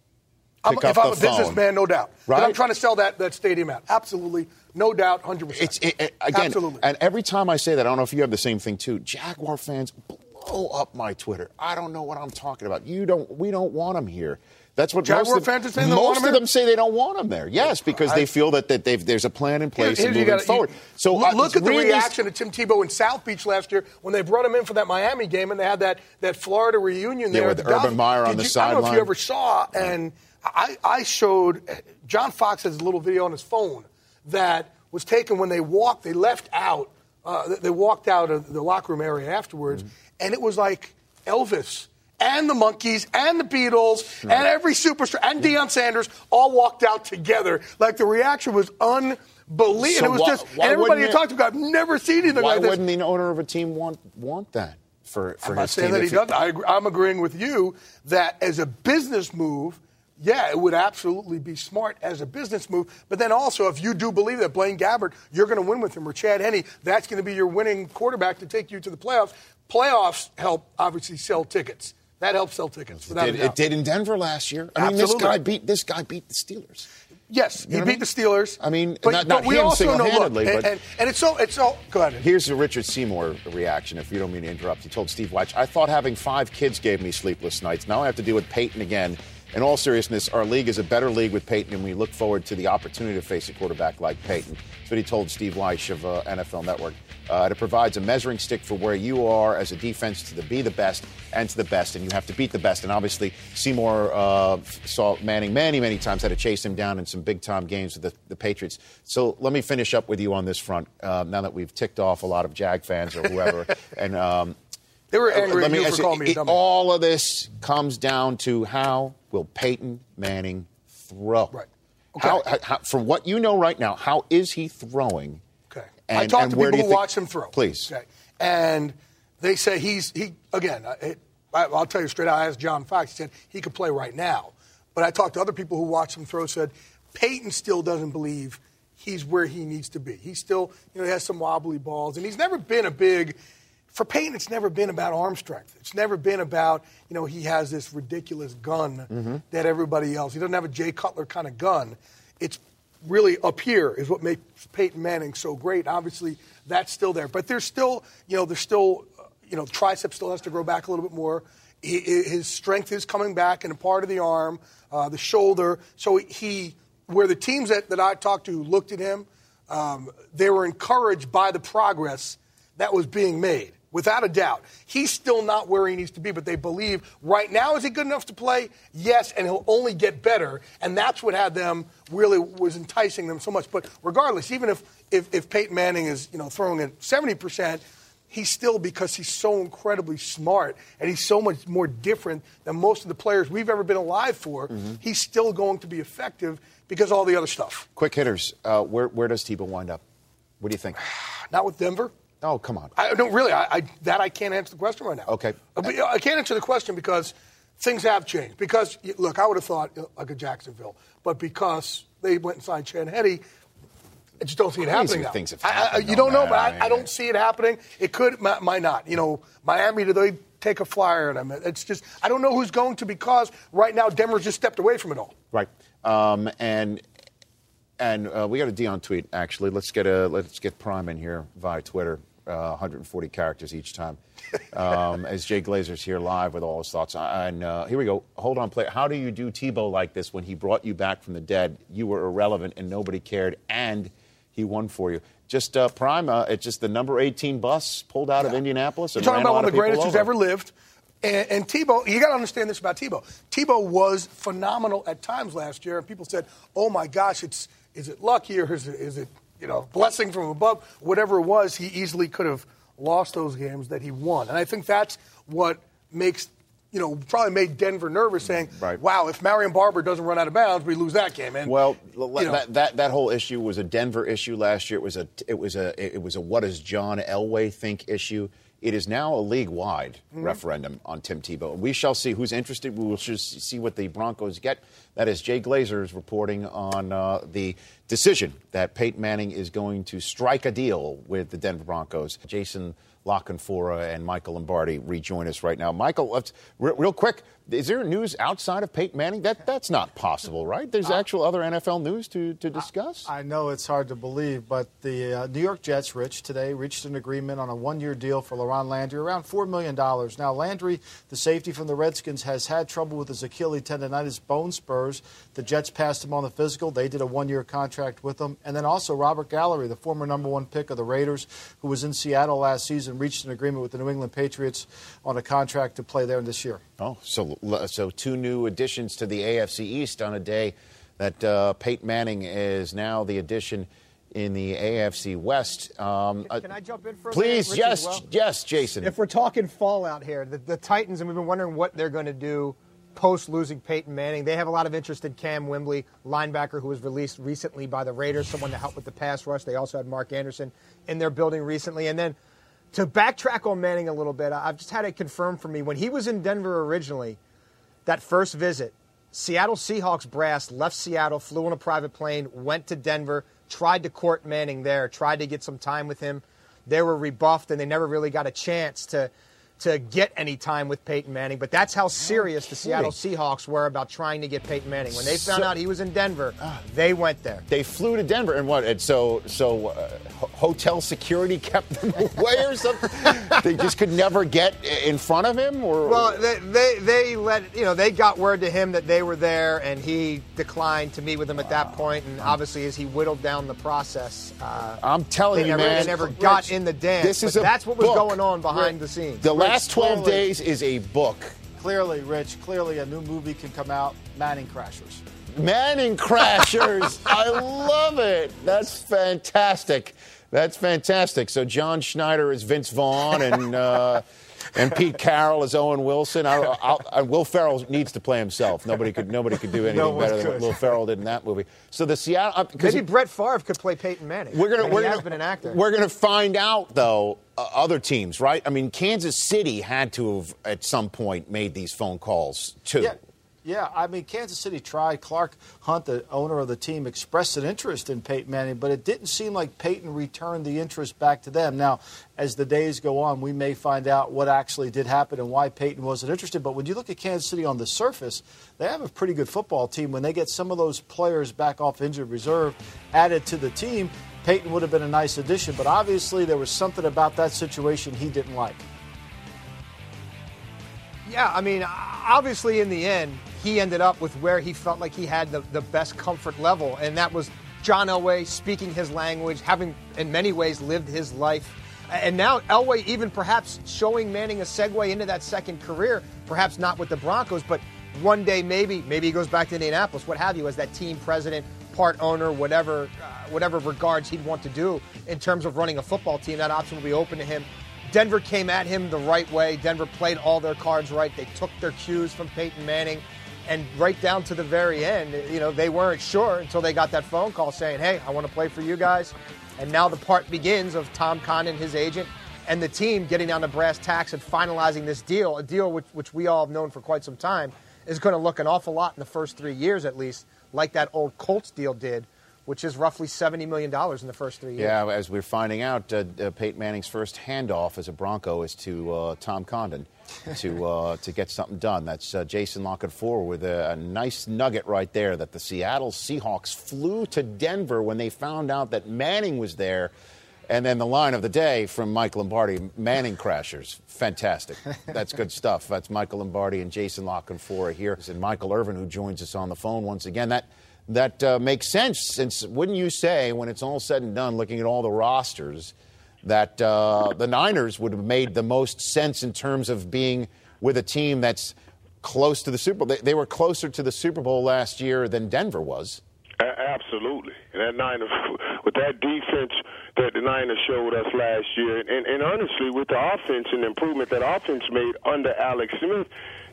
I: I'm, if I'm a
B: phone?
I: businessman, no doubt. But I'm trying to sell that, that stadium out. Absolutely. No doubt, 100%.
B: It's it, it- again,
I: Absolutely.
B: and every time I say that, I don't know if you have the same thing too. Jaguar fans blow up my Twitter. I don't know what I'm talking about. You don't. We don't want them here. That's what
I: Jaguar
B: most of,
I: fans are saying want
B: of them say they don't want them there. Yes, because they feel that, that they've, there's a plan in place
I: Here-
B: and moving
I: gotta-
B: forward.
I: you-
B: so
I: look,
B: uh,
I: look at the
B: really-
I: reaction of Tim Tebow in South Beach last year when they brought him in for that Miami game and they had that, that Florida reunion
B: Yeah,
I: there.
B: with
I: the
B: Urban. Meyer on
I: Did
B: the
I: you- I don't know if you ever saw, and I, I showed John Fox has a little video on his phone that was taken when they walked. They left out. Uh, they- they walked out of the locker room area afterwards,
B: Mm-hmm.
I: and it was like Elvis. And the monkeys and the Beatles and every superstar and Deion Sanders all walked out together. Like the reaction was unbelievable.
B: So
I: it was
B: why-
I: just
B: why
I: and everybody you
B: it-
I: talked to, I've never seen anything like this.
B: Why wouldn't the owner of a team want want that for for
I: I'm not
B: his
I: saying
B: team?
I: that he doesn't. I I'm agreeing with you that as a business move, yeah, it would absolutely be smart as a business move. But then also, if you do believe that Blaine Gabbert, you're going to win with him, or Chad Henne, that's going to be your winning quarterback to take you to the playoffs. Playoffs help obviously sell tickets. That helps sell tickets.
B: It did, it did in Denver last year. I mean, this guy beat this guy beat the Steelers.
I: Yes,
B: You
I: he beat
B: mean?
I: the Steelers.
B: I mean,
I: but,
B: not-
I: but
B: not
I: we
B: him
I: also know, look,
B: single-handedly,
I: and,
B: but-
I: and, and it's so it's so. Go ahead.
B: Here's the Richard Seymour reaction, if you don't mean to interrupt. He told Steve Wyche, I thought having five kids gave me sleepless nights. Now I have to deal with Peyton again. In all seriousness, our league is a better league with Peyton, and we look forward to the opportunity to face a quarterback like Peyton. That's what he told Steve Wyche of uh, NFL Network. Uh, it provides a measuring stick for where you are as a defense to the, be the best and to the best, and you have to beat the best. And obviously, Seymour uh, saw Manning many, many times, had to chase him down in some big time games with the, the Patriots. So let me finish up with you on this front. Uh, now that we've ticked off a lot of Jag fans or whoever, and um,
I: They were angry
B: let
I: at
B: me
I: you for calling me a dummy.
B: all of this comes down to how will Peyton Manning throw?
I: Right.
B: How, how, from what you know right now, how is he throwing?
I: Okay.
B: And,
I: I talked to people who
B: think-
I: watch him throw.
B: Please.
I: Okay. And they say he's he again. It, I, I'll tell you straight out. I asked John Fox. He said he could play right now. But I talked to other people who watch him throw. Said Peyton still doesn't believe he's where he needs to be. He still you know he has some wobbly balls, and he's never been a big. For Peyton, it's never been about arm strength. It's never been about, you know, he has this ridiculous gun
B: Mm-hmm.
I: that everybody else. He doesn't have a Jay Cutler kind of gun. It's really up here is what makes Peyton Manning so great. Obviously, that's still there, but there's still, you know, there's still, you know, tricep still has to grow back a little bit more. He, his strength is coming back in a part of the arm, uh, the shoulder. So he, where the teams that, that I talked to looked at him, um, they were encouraged by the progress that was being made. Without a doubt. He's still not where he needs to be, but they believe right now is he good enough to play? Yes, and he'll only get better. And that's what had them really was enticing them so much. But regardless, even if if, if Peyton Manning is, you know, throwing at 70%, he's still because he's so incredibly smart and he's so much more different than most of the players we've ever been alive for. He's still going to be effective because of all the other stuff.
B: Quick hitters. Uh, where, where does Tebow wind up? What do you think?
I: Not with Denver.
B: Oh, come on.
I: I don't really. I, I that I can't answer the question right now.
B: Okay.
I: Uh, I can't answer the question because things have changed. Because look, I would have thought like a Jacksonville, but because they went and signed Chad Henne, I just don't see it happening. now.
B: things have happened,
I: you don't know, but
B: I
I: don't see it happening. It could, might, might not. You know, Miami. Do they take a flyer at him. It's just I don't know who's going to because right now Denver's just stepped away from it all.
B: Right. Um, and and uh, we got a Deion tweet actually. Let's get a let's get Prime in here via Twitter. Uh, 140 characters each time. Um, as Jay Glazer's here live with all his thoughts. And uh, here we go. Hold on, play. How do you do Tebow like this when he brought you back from the dead? You were irrelevant and nobody cared, and he won for you. Just uh, Prime. Uh, it's just the number 18 bus pulled out of Indianapolis.
I: You're talking about one of the greatest who's ever lived. And, and Tebow, you got to understand this about Tebow. Tebow was phenomenal at times last year, and people said, "Oh my gosh, it's is it lucky or is it, is it you know blessing from above?" Whatever it was, he easily could have lost those games that he won, and I think that's what makes you know probably made Denver nervous, saying,
B: Right.
I: "Wow, if Marion Barber doesn't run out of bounds, we lose that game." And
B: Well,
I: you know,
B: that, that that whole issue was a Denver issue last year. It was a it was a it was a what does John Elway think issue. It is now a league-wide
I: Mm-hmm.
B: referendum on Tim Tebow. We shall see who's interested. We will just see what the Broncos get. That is Jay Glazer is reporting on uh, the decision that Peyton Manning is going to strike a deal with the Denver Broncos. Jason La Canfora and Michael Lombardi rejoin us right now. Michael, let's, real, real quick, is there news outside of Peyton Manning? That that's not possible, right? There's actual other NFL news to, to discuss.
J: I know it's hard to believe, but the uh, New York Jets, Rich, today reached an agreement on a one-year deal for LaRon Landry, around $4 million. Now, Landry, the safety from the Redskins, has had trouble with his Achilles tendonitis bone spurs. The Jets passed him on the physical. They did a one-year contract with him. And then also Robert Gallery, the former number one pick of the Raiders, who was in Seattle last season, reached an agreement with the New England Patriots on a contract to play there this year.
B: Oh, so so two new additions to the AFC East on a day that uh, Peyton Manning is now the addition in the AFC West. Um, uh,
K: Can I jump in for a
B: please?
K: minute, Rich,
B: yes,
K: well?
B: yes, Jason.
K: If we're talking fallout here, the, the Titans, and we've been wondering what they're going to do post losing Peyton Manning. They have a lot of interest in Cam Wimbley, linebacker who was released recently by the Raiders, someone to help with the pass rush. They also had Mark Anderson in their building recently. And then to backtrack on Manning a little bit, I've just had it confirmed for me when he was in Denver originally, that first visit, Seattle Seahawks brass left Seattle, flew on a private plane, went to Denver, tried to court Manning there, tried to get some time with him. They were rebuffed, and they never really got a chance to to get any time with Peyton Manning. But that's how serious the Seattle Seahawks were about trying to get Peyton Manning. When they found
B: So-
K: out he was in Denver, they went there.
B: they flew to Denver, and what? And so, so uh, hotel security kept them away, or something. they just could never get in front of him, or
K: Well, they, they they let you know they got word to him that they were there, and he declined to meet with them at that point. And obviously, as he whittled down the process, uh,
B: I'm telling
K: they
B: you,
K: never,
B: man,
K: they never got in the dance.
B: This is
K: that's what was
B: book.
K: going on behind the scenes.
B: The last 12
J: clearly-
B: days is a book.
J: Clearly, Rich, clearly a new movie can come out, Manning Crashers.
B: Manning Crashers. I love it. That's fantastic. That's fantastic. So John Schneider is Vince Vaughn and uh, and Pete Carroll is Owen Wilson. I, I'll, I, Will Ferrell needs to play himself. Nobody could nobody could do anything
K: No one
B: better than what. Will Ferrell did in that movie. So the Seattle uh, 'cause
K: Maybe Brett Favre could play Peyton Manning.
B: we're gonna
K: And
B: we're
K: he
B: gonna
K: has been an actor.
B: We're gonna find out though Uh, other teams, right? I mean, Kansas City had to have at some point made these phone calls too.
J: Yeah, yeah. I mean, Kansas City tried. Clark Hunt, the owner of the team, expressed an interest in Peyton Manning, but it didn't seem like Peyton returned the interest back to them. Now, as the days go on, we may find out what actually did happen and why Peyton wasn't interested. But when you look at Kansas City on the surface, they have a pretty good football team. When they get some of those players back off injured reserve added to the team, Peyton would have been a nice addition. But obviously, there was something about that situation he didn't like.
K: Yeah, I mean, obviously, in the end, he ended up with where he felt like he had the, the best comfort level, and that was John Elway speaking his language, having in many ways lived his life. And now Elway even perhaps showing Manning a segue into that second career, perhaps not with the Broncos, but one day maybe, maybe he goes back to Indianapolis, what have you, as that team president, part owner, whatever, uh, whatever regards he'd want to do in terms of running a football team. That option will be open to him. Denver came at him the right way. Denver played all their cards right. They took their cues from Peyton Manning. And right down to the very end, you know, they weren't sure until they got that phone call saying, hey, I want to play for you guys. And now the part begins of Tom Condon, his agent, and the team getting down to brass tacks and finalizing this deal, a deal which, which we all have known for quite some time is going to look an awful lot in the first three years at least, like that old Colts deal did which is roughly $70 million in the first three years.
B: Yeah, as we're finding out, uh, uh, Peyton Manning's first handoff as a Bronco is to uh, Tom Condon to uh, to get something done. That's uh, Jason La Canfora with a, a nice nugget right there that the Seattle Seahawks flew to Denver when they found out that Manning was there. And then the line of the day from Mike Lombardi, Manning crashers. Fantastic. That's good stuff. That's Michael Lombardi and Jason La Canfora here. And Michael Irvin, who joins us on the phone once again. That that uh, makes sense, since wouldn't you say, when it's all said and done, looking at all the rosters, that uh, the Niners would have made the most sense in terms of being with a team that's close to the Super Bowl. They, they were closer to the Super Bowl last year than Denver was.
L: Absolutely. And that Niners, with that defense that the Niners showed us last year, and, and honestly, with the offense and the improvement that offense made under Alex Smith,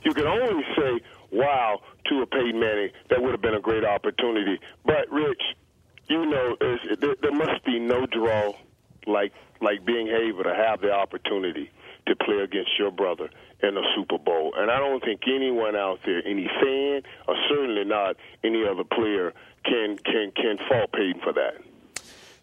L: you can only say, wow, to a Peyton Manning. That would have been a great opportunity. But, Rich, you know, there, there must be no draw like like being able to have the opportunity to play against your brother in a Super Bowl. And I don't think anyone out there, any fan, or certainly not any other player, can can can fault Peyton for that.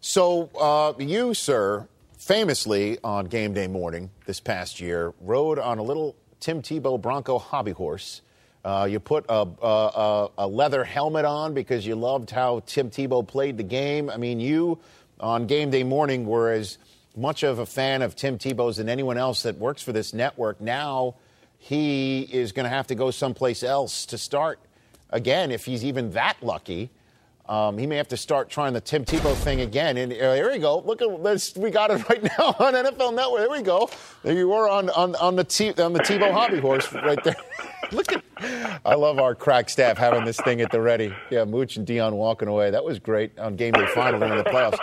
B: So uh, you, sir, famously on game day morning this past year, rode on a little Tim Tebow Bronco hobby horse. Uh, you put a, a, a, leather helmet on because you loved how Tim Tebow played the game. I mean, you on game day morning were as much of a fan of Tim Tebow's than anyone else that works for this network. Now he is going to have to go someplace else to start again if he's even that lucky. Um, he may have to start trying the Tim Tebow thing again. And uh, here we go. Look at this. We got it right now on NFL Network. There we go. There you were on on, on the T, on the Tebow hobby horse right there. Look at. I love our crack staff having this thing at the ready. Yeah, Mooch and Deion walking away. That was great on game day final in the playoffs.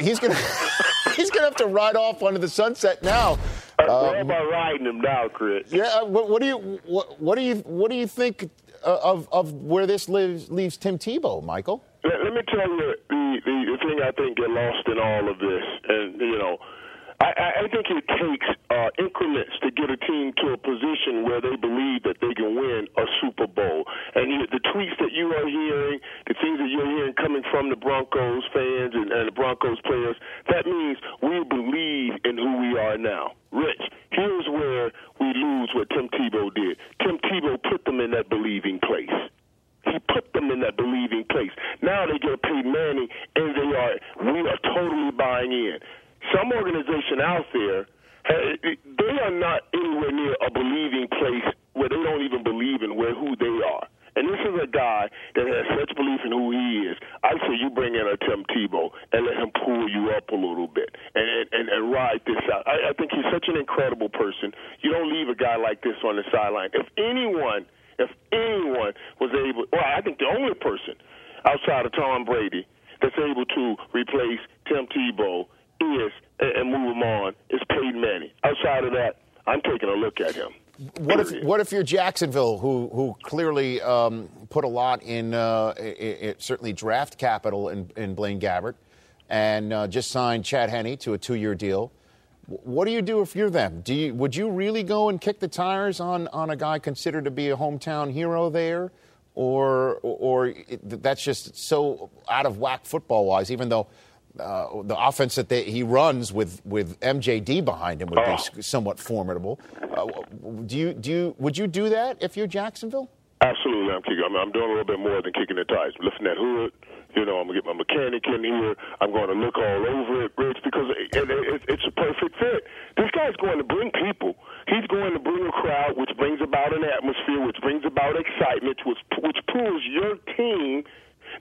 B: He's gonna he's gonna have to ride off under the sunset now.
L: Um, about riding him now, Chris?
B: Yeah. What, what do you what, what do you what do you think of of where this leaves, leaves Tim Tebow, Michael?
L: Let, let me tell you the, the the thing I think get lost in all of this, and you know I, I think it takes uh, increments to get a team to a position where they believe that they can win a Super Bowl. And you, the tweets that you are hearing, the things that you're hearing coming from the Broncos fans and, and the Broncos players, that means we believe in who we are now. Rich, here's where we lose what Tim Tebow did. Tim Tebow put them in that believing place. He put them in that believing place. Now they get Peyton Manning, and they are we are totally buying in some organization out there, they are not anywhere near a believing place where they don't even believe in where who they are. And this is a guy that has such belief in who he is. I say you bring in a Tim Tebow and let him pull you up a little bit and and, and ride this out. I, I think he's such an incredible person. You don't leave a guy like this on the sideline. If anyone, if anyone was able, well, I think the only person outside of Tom Brady that's able to replace Tim Tebow is and move him on is Peyton Manning. Outside of that, I'm taking a look at him.
B: What if what if you're Jacksonville, who who clearly um, put a lot in, uh, it, it, certainly draft capital in, in Blaine Gabbert, and uh, just signed Chad Henne to a two-year deal? What do you do if you're them? Do you would you really go and kick the tires on on a guy considered to be a hometown hero there, or or, or that's just so out of whack football wise? Even though uh, the offense that they, he runs with, with MJD behind him would oh. be somewhat formidable. Uh, do you do you would you do that if you're Jacksonville?
L: Absolutely, I'm kicking. I'm, I'm doing a little bit more than kicking the tires. Lifting that hood, you know, I'm gonna get my mechanic in here. I'm going to look all over it, Rich, because it, it, it's a perfect fit. This guy's going to bring people. He's going to bring a crowd, which brings about an atmosphere, which brings about excitement, which which pulls your team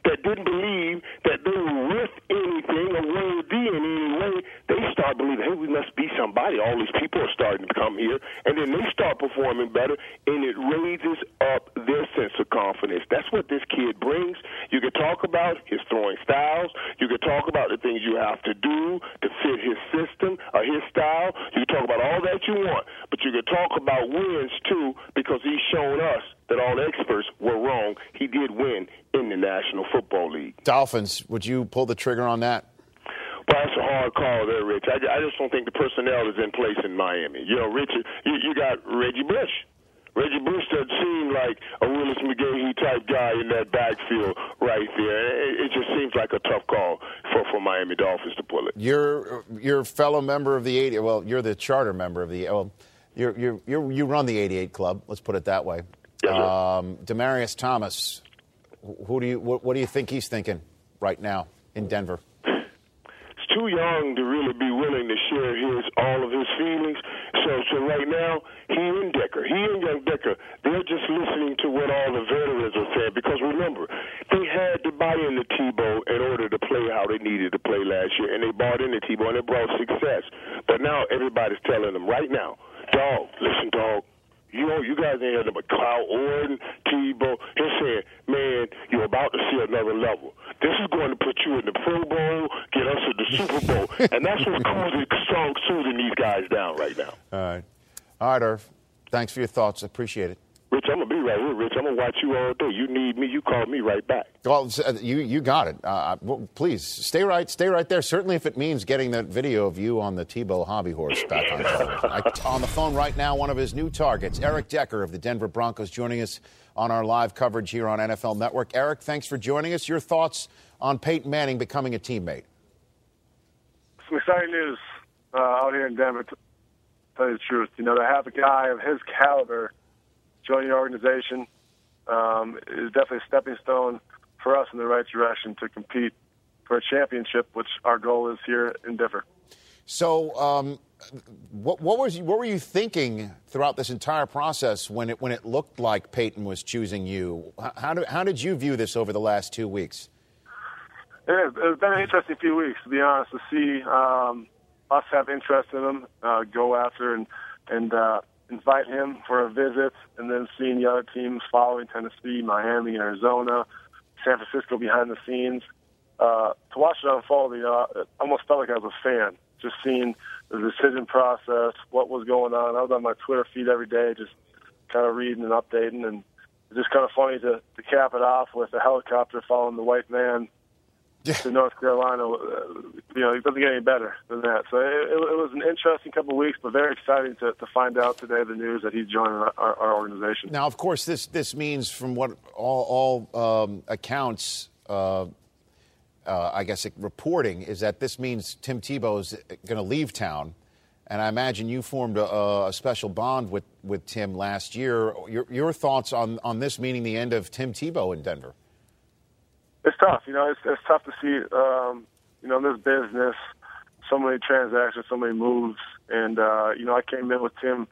L: that didn't believe that they were worth anything or worthy in any way, they start believing, hey, we must be somebody. All these people are starting to come here. And then they start performing better, and it raises up their sense of confidence. That's what this kid brings. You can talk about his throwing styles. You can talk about the things you have to do to fit his system or his style. You can talk about all that you want, but you can talk about wins too because he's shown us that all the experts were wrong. He did win in the National Football League.
B: Dolphins, would you pull the trigger on that?
L: Well, that's a hard call there, Rich. I, I just don't think the personnel is in place in Miami. You know, Richard, you, you got Reggie Bush. Reggie Bush doesn't seem like a Willis McGahee type guy in that backfield right there. It, it just seems like a tough call for, for Miami Dolphins to pull it.
B: You're your fellow member of the 80. Well, you're the charter member of the. Well, you're, you're, you're, you run the 88 club. Let's put it that way. Um, Demaryius Thomas. Who do you? What, what do you think he's thinking right now in Denver?
L: He's too young to really be willing to share his all of his feelings. So, so right now, he and Decker, he and young Decker, they're just listening to what all the veterans are saying. Because remember, they had to buy in into Tebow in order to play how they needed to play last year, and they bought into Tebow, and it brought success. But now everybody's telling them right now, dog, listen, dog. You know, you guys ain't had them but Kyle Orton, Tebow. They're saying, man, you're about to see another level. This is going to put you in the Pro Bowl, get us to the Super Bowl. and that's what's causing strong soothing these guys down right now.
B: All right, all right, Irv. Thanks for your thoughts. Appreciate it.
L: Rich, I'm gonna be right here, Rich. I'm gonna watch you all day. You need me, you call me right back.
B: Well, uh, you you got it. Uh, well, please stay right, stay right there. Certainly, if it means getting that video of you on the Tebow hobby horse back on television. I, on the phone right now, one of his new targets, Eric Decker of the Denver Broncos, joining us on our live coverage here on NFL Network. Eric, thanks for joining us. Your thoughts on Peyton Manning becoming a teammate?
M: Some exciting news uh, out here in Denver. To tell you the truth, you know, to have a guy of his caliber join the organization um, is definitely a stepping stone for us in the right direction to compete for a championship, which our goal is here in Denver.
B: So, um, what, what, was what were you thinking throughout this entire process when it when it looked like Peyton was choosing you? How did how did you view this over the last two weeks?
M: Yeah, it's been an interesting few weeks, to be honest, to see um, us have interest in him, uh, go after and and uh, invite him for a visit, and then seeing the other teams following Tennessee, Miami, Arizona, San Francisco behind the scenes. Uh, to watch it unfold, you know, it almost felt like I was a fan, just seeing the decision process, what was going on. I was on my Twitter feed every day, just kind of reading and updating, and it's just kind of funny to, to cap it off with a helicopter following the white man to North Carolina. Uh, you know, it doesn't get any better than that. So it, it, it was an interesting couple of weeks, but very exciting to, to find out today the news that he's joining our, our organization.
B: Now, of course, this this means, from what all, all um, accounts, uh, uh, I guess, reporting is that this means Tim Tebow is going to leave town. And I imagine you formed a, a, special bond with, with Tim last year. Your, your thoughts on, on this meaning the end of Tim Tebow in Denver?
M: It's tough. You know, it's, it's tough to see, um, you know, in this business, so many transactions, so many moves. And, uh, you know, I came in with Tim.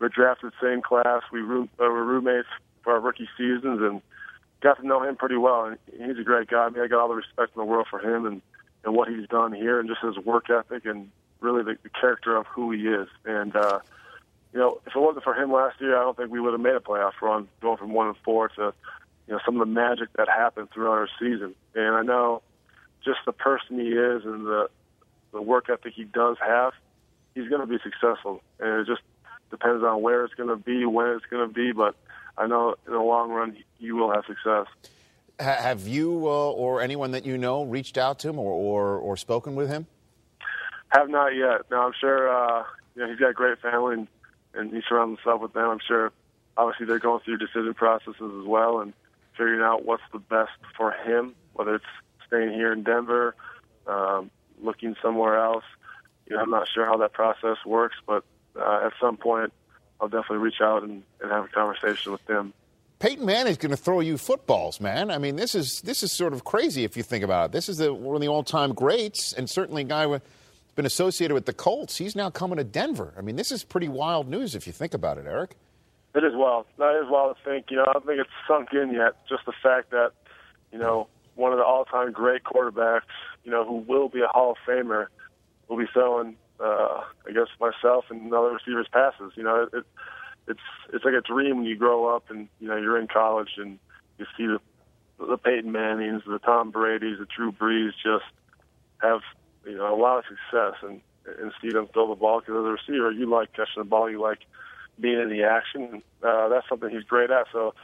M: We are drafted same class. We room, uh, were roommates for our rookie seasons and got to know him pretty well. And he's a great guy. I mean, I got all the respect in the world for him and, and what he's done here and just his work ethic and really the, the character of who he is. And, uh, you know, if it wasn't for him last year, I don't think we would have made a playoff run going from one and four to you know some of the magic that happened throughout our season. And I know just the person he is and the the work ethic he does have, he's going to be successful. And it just depends on where it's going to be, when it's going to be. But I know in the long run, you will have success.
B: Have you uh, or anyone that you know reached out to him or, or, or spoken with him?
M: Have not yet. No, I'm sure uh, you know he's got a great family and, and he surrounds himself with them. I'm sure obviously they're going through decision processes as well and figuring out what's the best for him, whether it's staying here in Denver, um, looking somewhere else. You know, I'm not sure how that process works, but uh, at some point, I'll definitely reach out and, and have a conversation with them.
B: Peyton Manning's going to throw you footballs, man. I mean, this is this is sort of crazy if you think about it. This is the, one of the all-time greats, and certainly a guy who's been associated with the Colts. He's now coming to Denver. I mean, this is pretty wild news if you think about it, Eric.
M: It is wild. That is wild to think. You know, I don't think it's sunk in yet. Just the fact that, you know, one of the all-time great quarterbacks, you know, who will be a Hall of Famer, will be throwing, uh, I guess, myself and other receivers passes. You know, it, it's it's like a dream when you grow up and you know you're in college and you see the the Peyton Mannings, the Tom Brady's, the Drew Brees just have you know a lot of success and and see them throw the ball because as a receiver you like catching the ball, you like being in the action. Uh, that's something he's great at. So,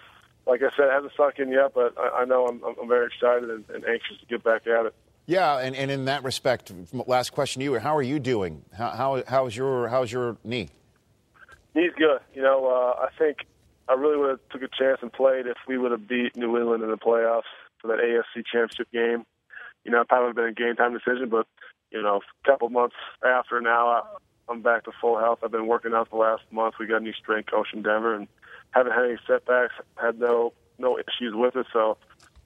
M: like I said, it hasn't sunk in yet, but I, I know I'm, I'm very excited and, and anxious to get back at it.
B: Yeah, and, and in that respect, last question to you: How are you doing? How, how how's your how's your knee?
M: Knee's good. You know, uh, I think I really would have took a chance and played if we would have beat New England in the playoffs for that AFC Championship game. You know, it probably would have been a game time decision, but you know, a couple months after now, I, I'm back to full health. I've been working out the last month. We got a new strength coach in Denver, and haven't had any setbacks. Had no no issues with it. So,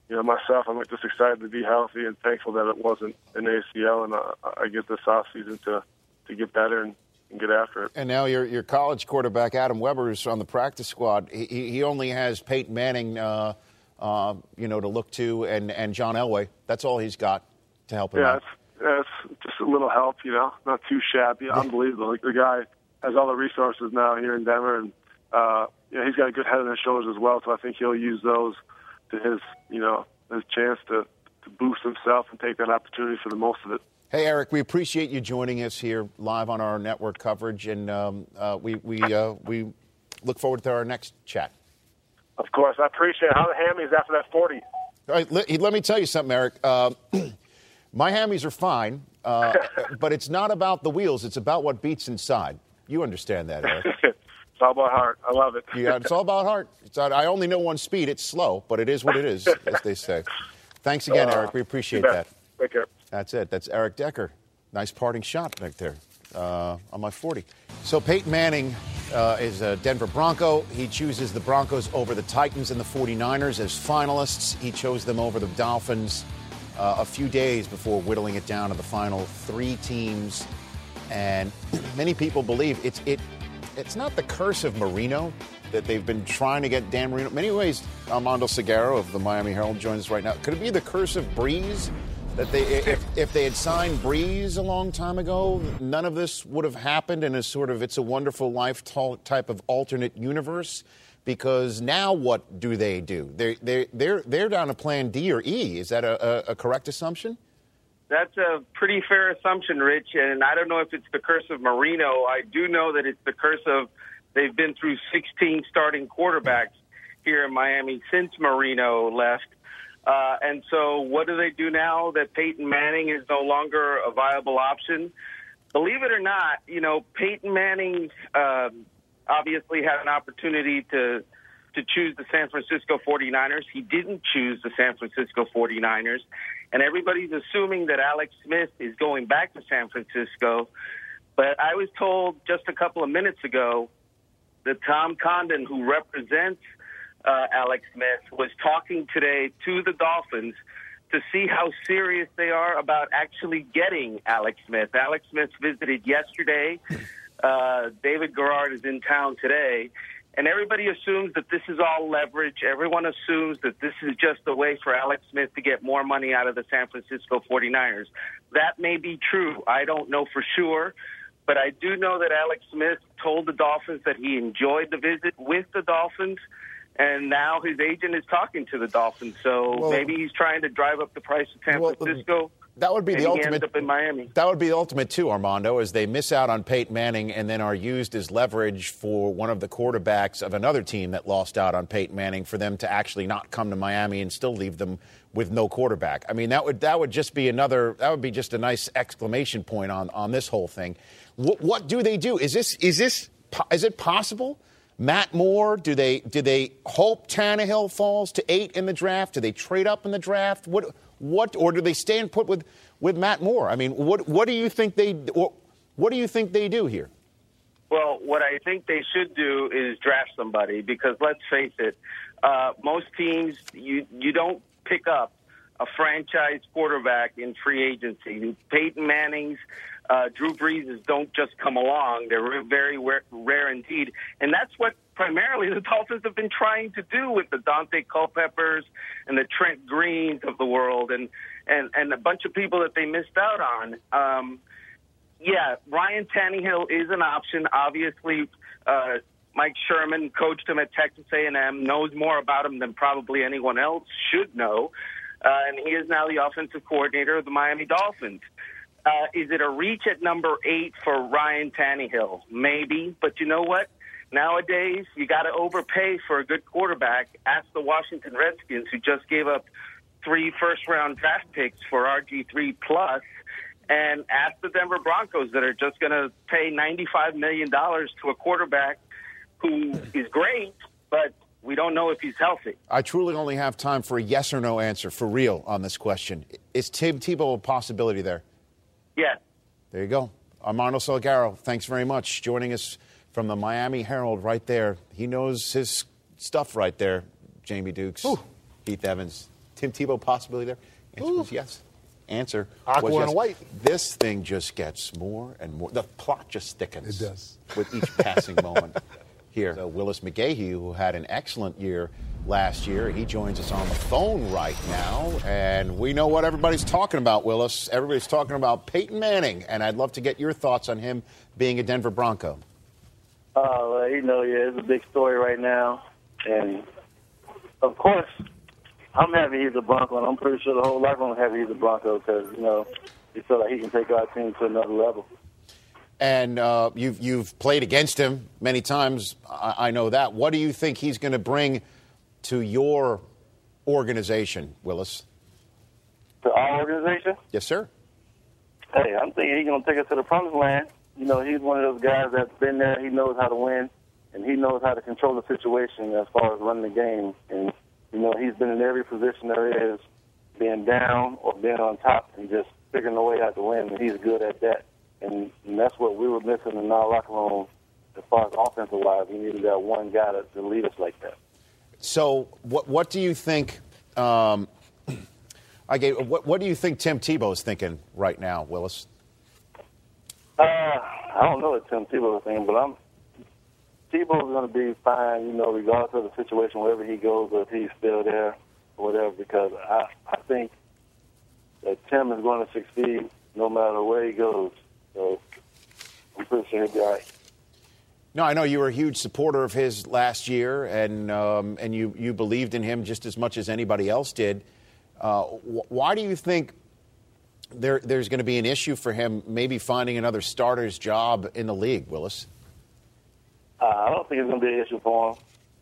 M: you know, myself, I'm just excited to be healthy and thankful that it wasn't an ACL, and uh, I get this off season to to get better and, and get after it.
B: And now your your college quarterback Adam Weber is on the practice squad. He, he only has Peyton Manning, uh, uh, you know, to look to, and and John Elway. That's all he's got to help him
M: yeah,
B: out.
M: it's, yeah, it's just a little help, you know, not too shabby. Unbelievable. Like the guy has all the resources now here in Denver, and uh, you know, he's got a good head on his shoulders as well. So I think he'll use those to his, you know, his chance to to boost himself and take that opportunity for the most of it.
B: Hey, Eric, we appreciate you joining us here live on our network coverage, and um, uh, we we uh, we look forward to our next chat.
M: Of course, I appreciate it. How the hammies after that forty?
B: All right, let, let me tell you something, Eric. Uh, my hammies are fine, uh, but it's not about the wheels. It's about what beats inside. You understand that, Eric?
M: It's all about heart. I love it.
B: Yeah, it's all about heart. It's, I only know one speed. It's slow, but it is what it is, as they say. Thanks again,
M: Uh,
B: Eric. We appreciate that.
M: Take care.
B: That's it. That's Eric Decker. Nice parting shot right there uh, on my 40. So Peyton Manning uh, is a Denver Bronco. He chooses the Broncos over the Titans and the 49ers as finalists. He chose them over the Dolphins uh, a few days before whittling it down to the final three teams. And many people believe it's it. It's not the curse of Marino that they've been trying to get Dan Marino. In many ways, Armando Salguero of the Miami Herald joins us right now. Could it be the curse of Brees? That they, if, if they had signed Brees a long time ago, none of this would have happened in a sort of it's a wonderful life type of alternate universe. Because now what do they do? They're, they're, they're, they're down to plan D or E. Is that a, a, a correct assumption?
N: That's a pretty fair assumption, Rich. And I don't know if it's the curse of Marino. I do know that it's the curse of they've been through 16 starting quarterbacks here in Miami since Marino left. Uh, and so, what do they do now that Peyton Manning is no longer a viable option? Believe it or not, you know, Peyton Manning um, obviously had an opportunity to to choose the San Francisco 49ers. He didn't choose the San Francisco 49ers. And everybody's assuming that Alex Smith is going back to San Francisco. But I was told just a couple of minutes ago that Tom Condon, who represents uh, Alex Smith, was talking today to the Dolphins to see how serious they are about actually getting Alex Smith. Alex Smith visited yesterday. Uh, David Garrard is in town today. And everybody assumes that this is all leverage. Everyone assumes that this is just a way for Alex Smith to get more money out of the San Francisco 49ers. That may be true. I don't know for sure. But I do know that Alex Smith told the Dolphins that he enjoyed the visit with the Dolphins. And now his agent is talking to the Dolphins. So
B: Well-
N: maybe he's trying to drive up the price of San Francisco.
B: That would be
N: and
B: the
N: he
B: ultimate.
N: up in Miami.
B: That would be the ultimate too, Armando, as they miss out on Peyton Manning and then are used as leverage for one of the quarterbacks of another team that lost out on Peyton Manning for them to actually not come to Miami and still leave them with no quarterback. I mean, that would that would just be another that would be just a nice exclamation point on on this whole thing. What, what do they do? Is this is this is it possible? Matt Moore, do they do they hope Tannehill falls to eight in the draft? Do they trade up in the draft? What what or do they stay and put with with Matt Moore? I mean, what what do you think they what, do you think they do here?
N: Well, what I think they should do is draft somebody because let's face it, uh, most teams you you don't pick up a franchise quarterback in free agency. Peyton Manning's, uh, Drew Brees' don't just come along; they're very rare, rare indeed, and that's what primarily the Dolphins have been trying to do with the Daunte Culpeppers and the Trent Greens of the world, and and and a bunch of people that they missed out on. Um, yeah, Ryan Tannehill is an option. Obviously, uh, Mike Sherman coached him at Texas A&M, knows more about him than probably anyone else should know, uh, and he is now the offensive coordinator of the Miami Dolphins. Uh, is it a reach at number eight for Ryan Tannehill? Maybe, but you know what? Nowadays, you got to overpay for a good quarterback. Ask the Washington Redskins, who just gave up three first-round draft picks for RG3 plus and ask the Denver Broncos that are just going to pay $95 million to a quarterback who is great, but we don't know if he's healthy.
B: I truly only have time for a yes or no answer for real on this question. Is Tim Tebow a possibility there?
N: Yes.
B: There you go. Armando Salguero, thanks very much. Joining us from the Miami Herald right there. He knows his stuff right there. Jamie Dukes, Heath Evans. Tim Tebow possibility there? Answer was yes. Answer
O: Aqua
B: was
O: and
B: yes.
O: white.
B: This thing just gets more and more. The plot just thickens.
O: It does.
B: With each passing moment here. Uh, Willis McGahee, who had an excellent year last year, he joins us on the phone right now. And we know what everybody's talking about, Willis. Everybody's talking about Peyton Manning. And I'd love to get your thoughts on him being a Denver Bronco.
P: Oh, well, you know, yeah, it's a big story right now, and of course, I'm happy he's a Bronco, and I'm pretty sure the whole room is happy he's a Bronco because you know he feel like he can take our team to another level.
B: And uh, you've, you've played against him many times. I, I know that. What do you think he's going to bring to your organization, Willis?
P: To our organization,
B: Yes, sir.
P: hey, I'm thinking he's gonna take us to the promised land. You know, he's one of those guys that's been there. He knows how to win, and he knows how to control the situation as far as running the game. And you know, he's been in every position there is, being down or being on top, and just figuring a way out to win. And he's good at that. And, and that's what we were missing in our locker room as far as offensive wise. We needed that one guy to, to lead us like that.
B: So, what, what do you think? Um, I gave, what, what do you think Tim Tebow is thinking right now, Willis?
P: Uh, I don't know what Tim Tebow is saying, but I'm Tebow's going to be fine, you know, regardless of the situation, wherever he goes, or if he's still there or whatever. Because I, I think that Tim is going to succeed no matter where he goes. So I'm pretty sure he'll be all right.
B: No, I know you were a huge supporter of his last year, and um, and you, you believed in him just as much as anybody else did. Uh, wh- why do you think there there's going to be an issue for him maybe finding another starter's job in the league, Willis?
P: Uh, I don't think it's going to be an issue for him.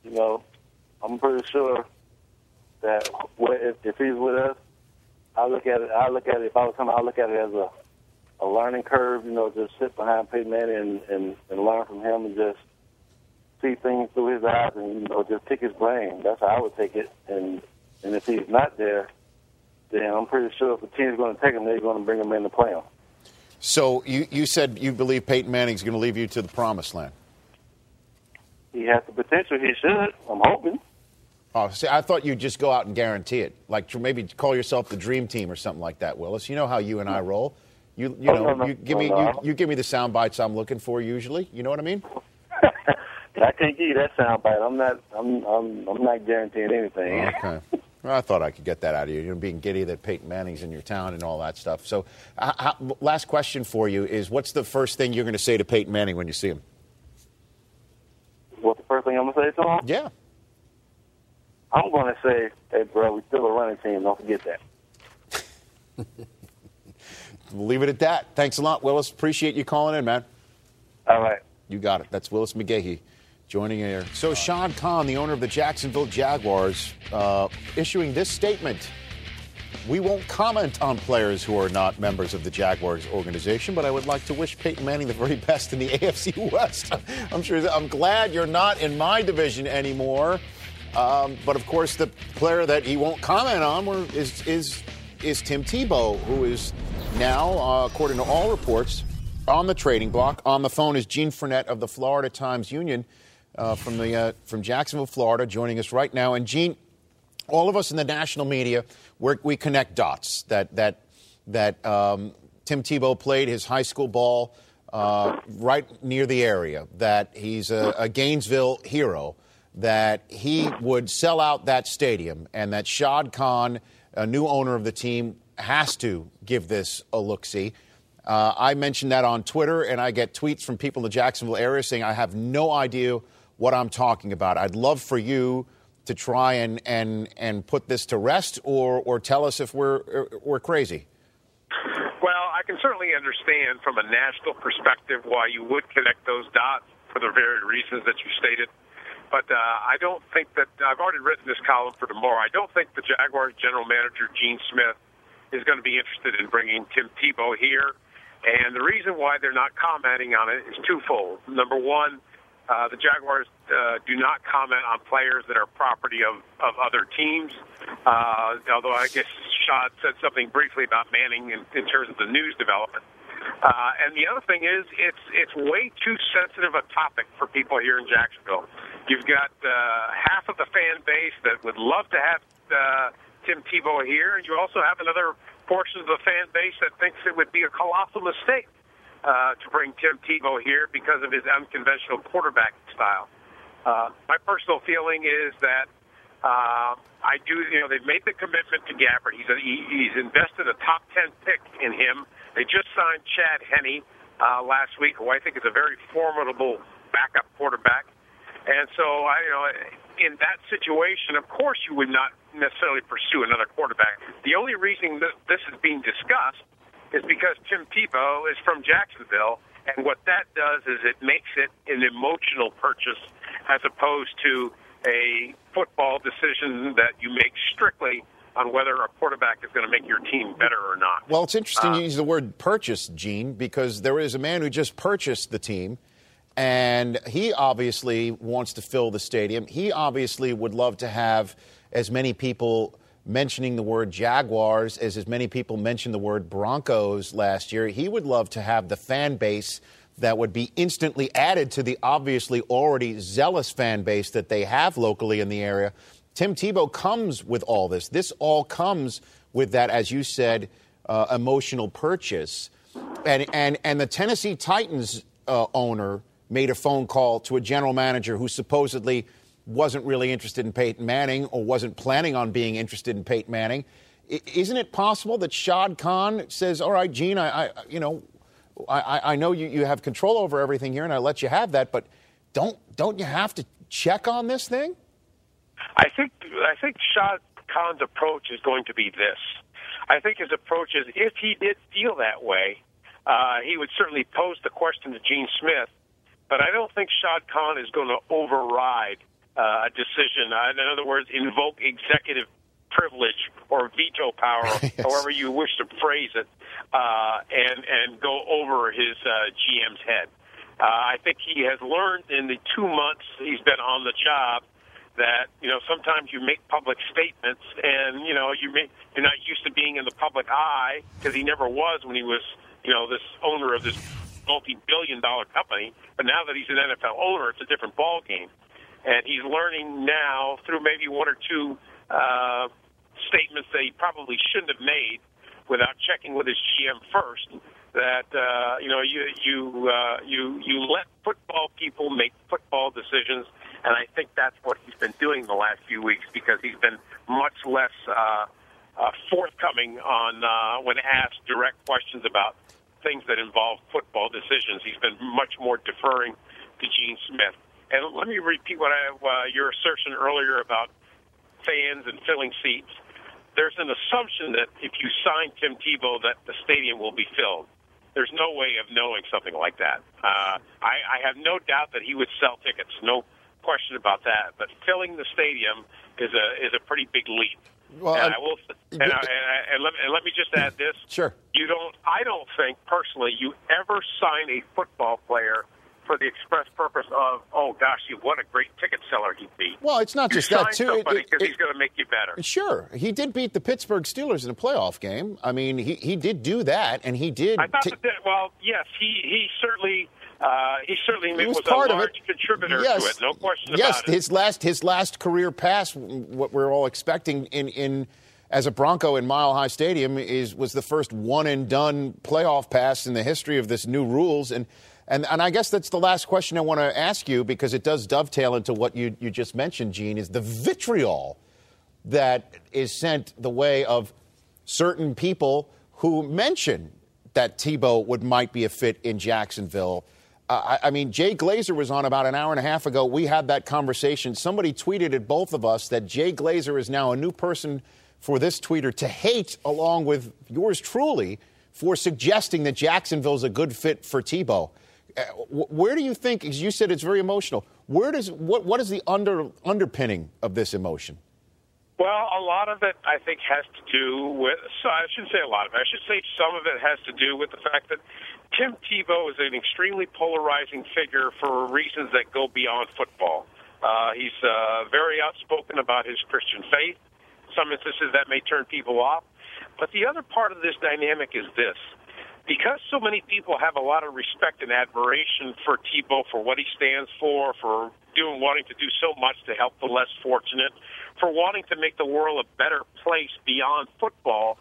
P: You know, I'm pretty sure that if, if he's with us, I look at it. I look at it. If I was him, I look at it as a a learning curve. You know, just sit behind Peyton Manning and, and and learn from him and just see things through his eyes and you know just pick his brain. That's how I would take it. And and if he's not there, I'm pretty sure if the team's going to take him, they're going to bring him in to play him.
B: So you, you said you believe Peyton Manning's going to leave you to the promised land.
P: He has the potential. He should. I'm hoping.
B: Oh, see, I thought you'd just go out and guarantee it, like maybe call yourself the dream team or something like that, Willis. You know how you and I roll. You you
P: Oh,
B: know
P: no, no,
B: you give me
P: no,
B: you, you give me the sound bites I'm looking for usually. You know what I mean?
P: I can't give you that sound bite. I'm not. I'm. I'm. I'm not guaranteeing anything.
B: Okay. I thought I could get that out of you. You know, being giddy that Peyton Manning's in your town and all that stuff. So, uh, how, last question for you is: What's the first thing you're going to say to Peyton Manning when you see him?
P: What's the first thing I'm gonna say to him?
B: Yeah.
P: I'm gonna say, hey, bro, we still a running team. Don't forget that.
B: We'll leave it at that. Thanks a lot, Willis. Appreciate you calling in, man.
P: All right.
B: You got it. That's Willis McGahee joining here. So, Shad Khan, the owner of the Jacksonville Jaguars, uh, issuing this statement. We won't comment on players who are not members of the Jaguars organization, but I would like to wish Peyton Manning the very best in the AFC West. I'm sure. That, I'm glad you're not in my division anymore. Um, but of course, the player that he won't comment on is is is Tim Tebow, who is now, uh, according to all reports, on the trading block. On the phone is Gene Frenette of the Florida Times Union uh, from the uh, from Jacksonville, Florida, joining us right now. And Gene, all of us in the national media, we connect dots that that that um, Tim Tebow played his high school ball uh, right near the area. That he's a, a Gainesville hero. That he would sell out that stadium, and that Shad Khan, a new owner of the team, has to give this a look see. Uh, I mentioned that on Twitter, and I get tweets from people in the Jacksonville area saying I have no idea what I'm talking about. I'd love for you to try and and and put this to rest, or or tell us if we're we're crazy.
Q: Well, I can certainly understand from a national perspective why you would connect those dots for the very reasons that you stated. But uh, I don't think that I've already written this column for tomorrow. I don't think the Jaguars general manager Gene Smith is going to be interested in bringing Tim Tebow here. And the reason why they're not commenting on it is twofold. Number one, Uh, the Jaguars uh, do not comment on players that are property of, of other teams. Uh, although I guess Shad said something briefly about Manning in, in terms of the news development. Uh, and the other thing is, it's it's way too sensitive a topic for people here in Jacksonville. You've got uh, half of the fan base that would love to have uh, Tim Tebow here, and you also have another portion of the fan base that thinks it would be a colossal mistake uh, to bring Tim Tebow here because of his unconventional quarterback style. Uh, my personal feeling is that uh, I do, you know, they've made the commitment to Gabbert. He's a, he, he's invested a top ten pick in him. They just signed Chad Henne uh, last week, who I think is a very formidable backup quarterback. And so, I, you know, in that situation, of course, you would not necessarily pursue another quarterback. The only reason that this is being discussed is because Tim Tebow is from Jacksonville, and what that does is it makes it an emotional purchase as opposed to a football decision that you make strictly on whether a quarterback is going to make your team better or not.
B: Well, it's interesting
Q: Uh,
B: you use the word purchase, Gene, because there is a man who just purchased the team, and he obviously wants to fill the stadium. He obviously would love to have as many people mentioning the word Jaguars as as many people mentioned the word Broncos last year. He would love to have the fan base that would be instantly added to the obviously already zealous fan base that they have locally in the area. Tim Tebow comes with all this. This all comes with that, as you said, uh, emotional purchase. And, and, and the Tennessee Titans uh, owner made a phone call to a general manager who supposedly wasn't really interested in Peyton Manning or wasn't planning on being interested in Peyton Manning. I, isn't it possible that Shad Khan says, "All right, Gene, I, I you know, I, I know you, you have control over everything here, and I let you have that, but don't don't you have to check on this thing?"
Q: I think I think Shad Khan's approach is going to be this. I think his approach is if he did feel that way, uh, he would certainly pose the question to Gene Smith. But I don't think Shad Khan is going to override uh, a decision. Uh, in other words, invoke executive privilege or veto power, however you wish to phrase it, uh, and and go over his uh, GM's head. Uh, I think he has learned in the two months he's been on the job that you know sometimes you make public statements and you know you may, you're not used to being in the public eye because he never was when he was you know this owner of this multi-billion dollar company but now that he's an NFL owner it's a different ball game and he's learning now through maybe one or two uh, statements that he probably shouldn't have made without checking with his GM first that uh, you know you you uh, you you let football people make football decisions, and I think that's what he's been doing the last few weeks because he's been much less uh, uh, forthcoming on uh, when asked direct questions about things that involve football decisions. He's been much more deferring to Gene Smith. And let me repeat what I, uh, your assertion earlier about fans and filling seats. There's an assumption that if you sign Tim Tebow, that the stadium will be filled. There's no way of knowing something like that. Uh, I, I have no doubt that he would sell tickets, no question about that. But filling the stadium is a is a pretty big leap.
B: Well,
Q: and
B: I-
Q: will, and, I, and, I, and, let, and let me just add this:
B: Sure.
Q: you don't. I don't think personally you ever sign a football player for the express purpose of, oh gosh, you what a great ticket seller he'd be.
B: Well, it's not
Q: You
B: just that, too.
Q: Somebody because he's going to make you better.
B: Sure, he did beat the Pittsburgh Steelers in a playoff game. I mean, he, he did do that, and he did.
Q: I thought
B: t-
Q: that. Well, yes, he he certainly uh, he certainly
B: He was
Q: was,
B: part
Q: a
B: of it.
Q: contributor
B: yes,
Q: to it. No question
B: yes,
Q: about it.
B: Yes, his last his last career pass, what we're all expecting in in as a Bronco in Mile High Stadium, is was the first one and done playoff pass in the history of this new rules. And and and I guess that's the last question I want to ask you because it does dovetail into what you you just mentioned, Gene, is the vitriol that is sent the way of certain people who mention that Tebow would might be a fit in Jacksonville. Uh, I, I mean, Jay Glazer was on about an hour and a half ago. We had that conversation. Somebody tweeted at both of us that Jay Glazer is now a new person for this tweeter to hate, along with yours truly, for suggesting that Jacksonville's a good fit for Tebow. Uh, wh- where do you think? As you said, it's very emotional. Where does what what is the under underpinning of this emotion?
Q: Well, a lot of it, I think, has to do with. So I shouldn't say a lot of it. I should say some of it has to do with the fact that Tim Tebow is an extremely polarizing figure for reasons that go beyond football. Uh, he's uh, very outspoken about his Christian faith. Some instances that may turn people off. But the other part of this dynamic is this. Because so many people have a lot of respect and admiration for Tebow, for what he stands for, for doing, wanting to do so much to help the less fortunate, for wanting to make the world a better place beyond football,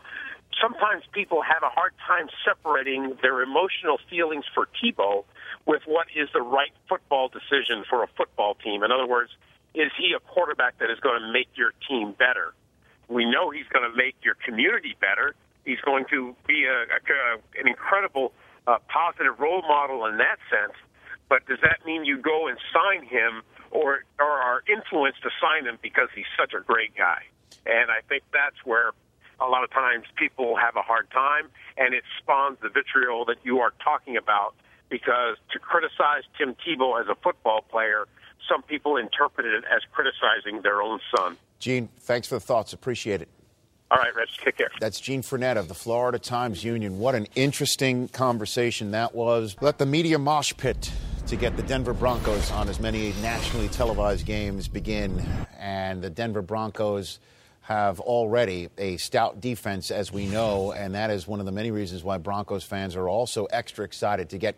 Q: sometimes people have a hard time separating their emotional feelings for Tebow with what is the right football decision for a football team. In other words, is he a quarterback that is going to make your team better? We know he's going to make your community better. He's going to be a, a, an incredible uh, positive role model in that sense. But does that mean you go and sign him or, or are influenced to sign him because he's such a great guy? And I think that's where a lot of times people have a hard time, and it spawns the vitriol that you are talking about. Because to criticize Tim Tebow as a football player, some people interpret it as criticizing their own son.
B: Gene, thanks for the thoughts. Appreciate it.
Q: All right, Rich, take care.
B: That's Gene Frenette of the Florida Times Union. What an interesting conversation that was. Let the media mosh pit to get the Denver Broncos on as many nationally televised games begin. And the Denver Broncos have already a stout defense, as we know, and that is one of the many reasons why Broncos fans are also extra excited to get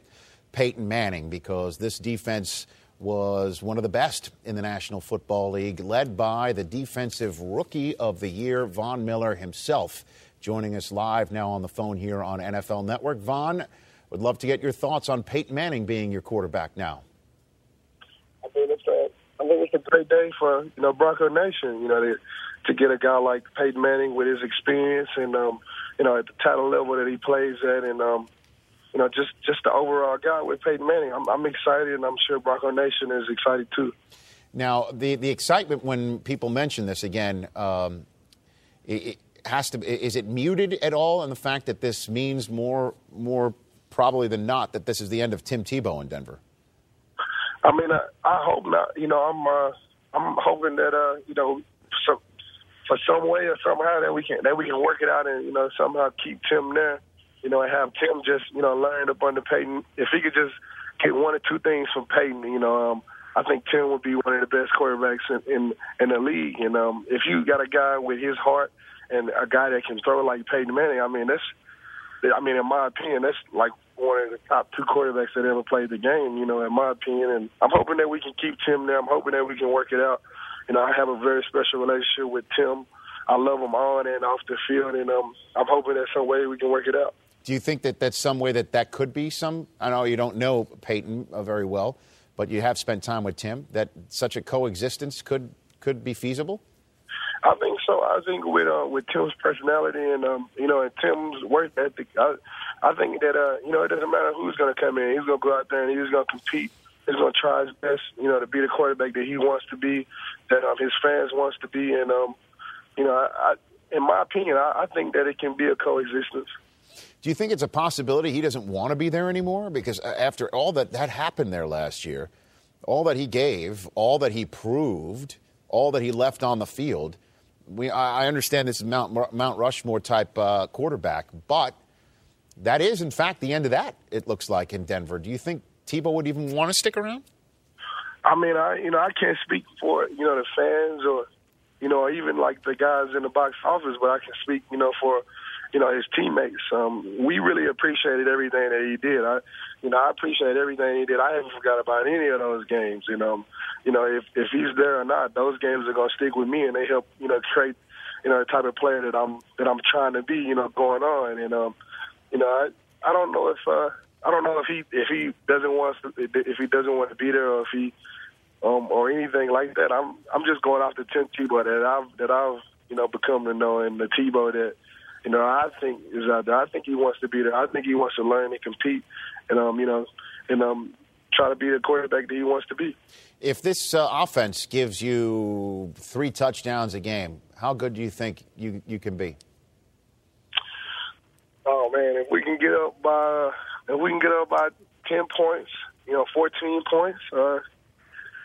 B: Peyton Manning because this defense was one of the best in the National Football League, led by the Defensive Rookie of the Year, Von Miller himself, joining us live now on the phone here on NFL Network. Von, would love to get your thoughts on Peyton Manning being your quarterback now.
O: I think it's a, I think it's a great day for you know Bronco Nation. You know to, to get a guy like Peyton Manning with his experience and um, you know at the title level that he plays at, and um, you know, just just the overall guy with Peyton Manning. I'm, I'm excited, and I'm sure Bronco Nation is excited too.
B: Now, the the excitement when people mention this again, um, it, it has to. Is it muted at all in the fact that this means more more probably than not that this is the end of Tim Tebow in Denver?
O: I mean, I, I hope not. You know, I'm uh, I'm hoping that uh, you know, some, for some way or somehow that we can that we can work it out and you know somehow keep Tim there you know, and have Tim just, you know, learn up under Peyton. If he could just get one or two things from Peyton, you know, um, I think Tim would be one of the best quarterbacks in, in in the league. And um, if you got a guy with his heart and a guy that can throw like Peyton Manning, I mean, that's, I mean, in my opinion, that's like one of the top two quarterbacks that ever played the game. You know, in my opinion, and I'm hoping that we can keep Tim there. I'm hoping that we can work it out. You know, I have a very special relationship with Tim. I love him on and off the field, and um, I'm hoping that some way we can work it out.
B: Do you think that that's some way that that could be some? I know you don't know Peyton uh, very well, but you have spent time with Tim. That such a coexistence could could be feasible.
O: I think so. I think with uh, with Tim's personality and um, you know and Tim's work ethic, I, I think that uh, you know it doesn't matter who's going to come in. He's going to go out there and he's going to compete. He's going to try his best, you know, to be the quarterback that he wants to be, that um, his fans wants to be, and um, you know, I, I, in my opinion, I, I think that it can be a coexistence.
B: Do you think it's a possibility he doesn't want to be there anymore? Because uh, after all that that happened there last year, all that he gave, all that he proved, all that he left on the field, we I understand this is Mount Mount Rushmore type uh, quarterback, but that is in fact the end of that. It looks like in Denver. Do you think Tebow would even want to stick around?
O: I mean, I you know I can't speak for you know the fans or you know even like the guys in the box office, but I can speak you know for you know, his teammates. Um, we really appreciated everything that he did. I, you know, I appreciate everything he did. I haven't forgot about any of those games. You know, you know, if if he's there or not, those games are gonna stick with me, and they help, you know, create, you know, the type of player that I'm that I'm trying to be. You know, going on, and um, you know, I I don't know if uh, I don't know if he if he doesn't want to, if he doesn't want to be there or if he um or anything like that. I'm I'm just going off the Tim Tebow that I've that I've you know become to know and the Tebow that you know, I think is out there. I think he wants to be there. I think he wants to learn and compete, and um, you know, and um, try to be the quarterback that he wants to be.
B: If this uh, offense gives you three touchdowns a game, how good do you think you you can be?
O: Oh man, if we can get up by if we can get up by ten points, you know, fourteen points, uh,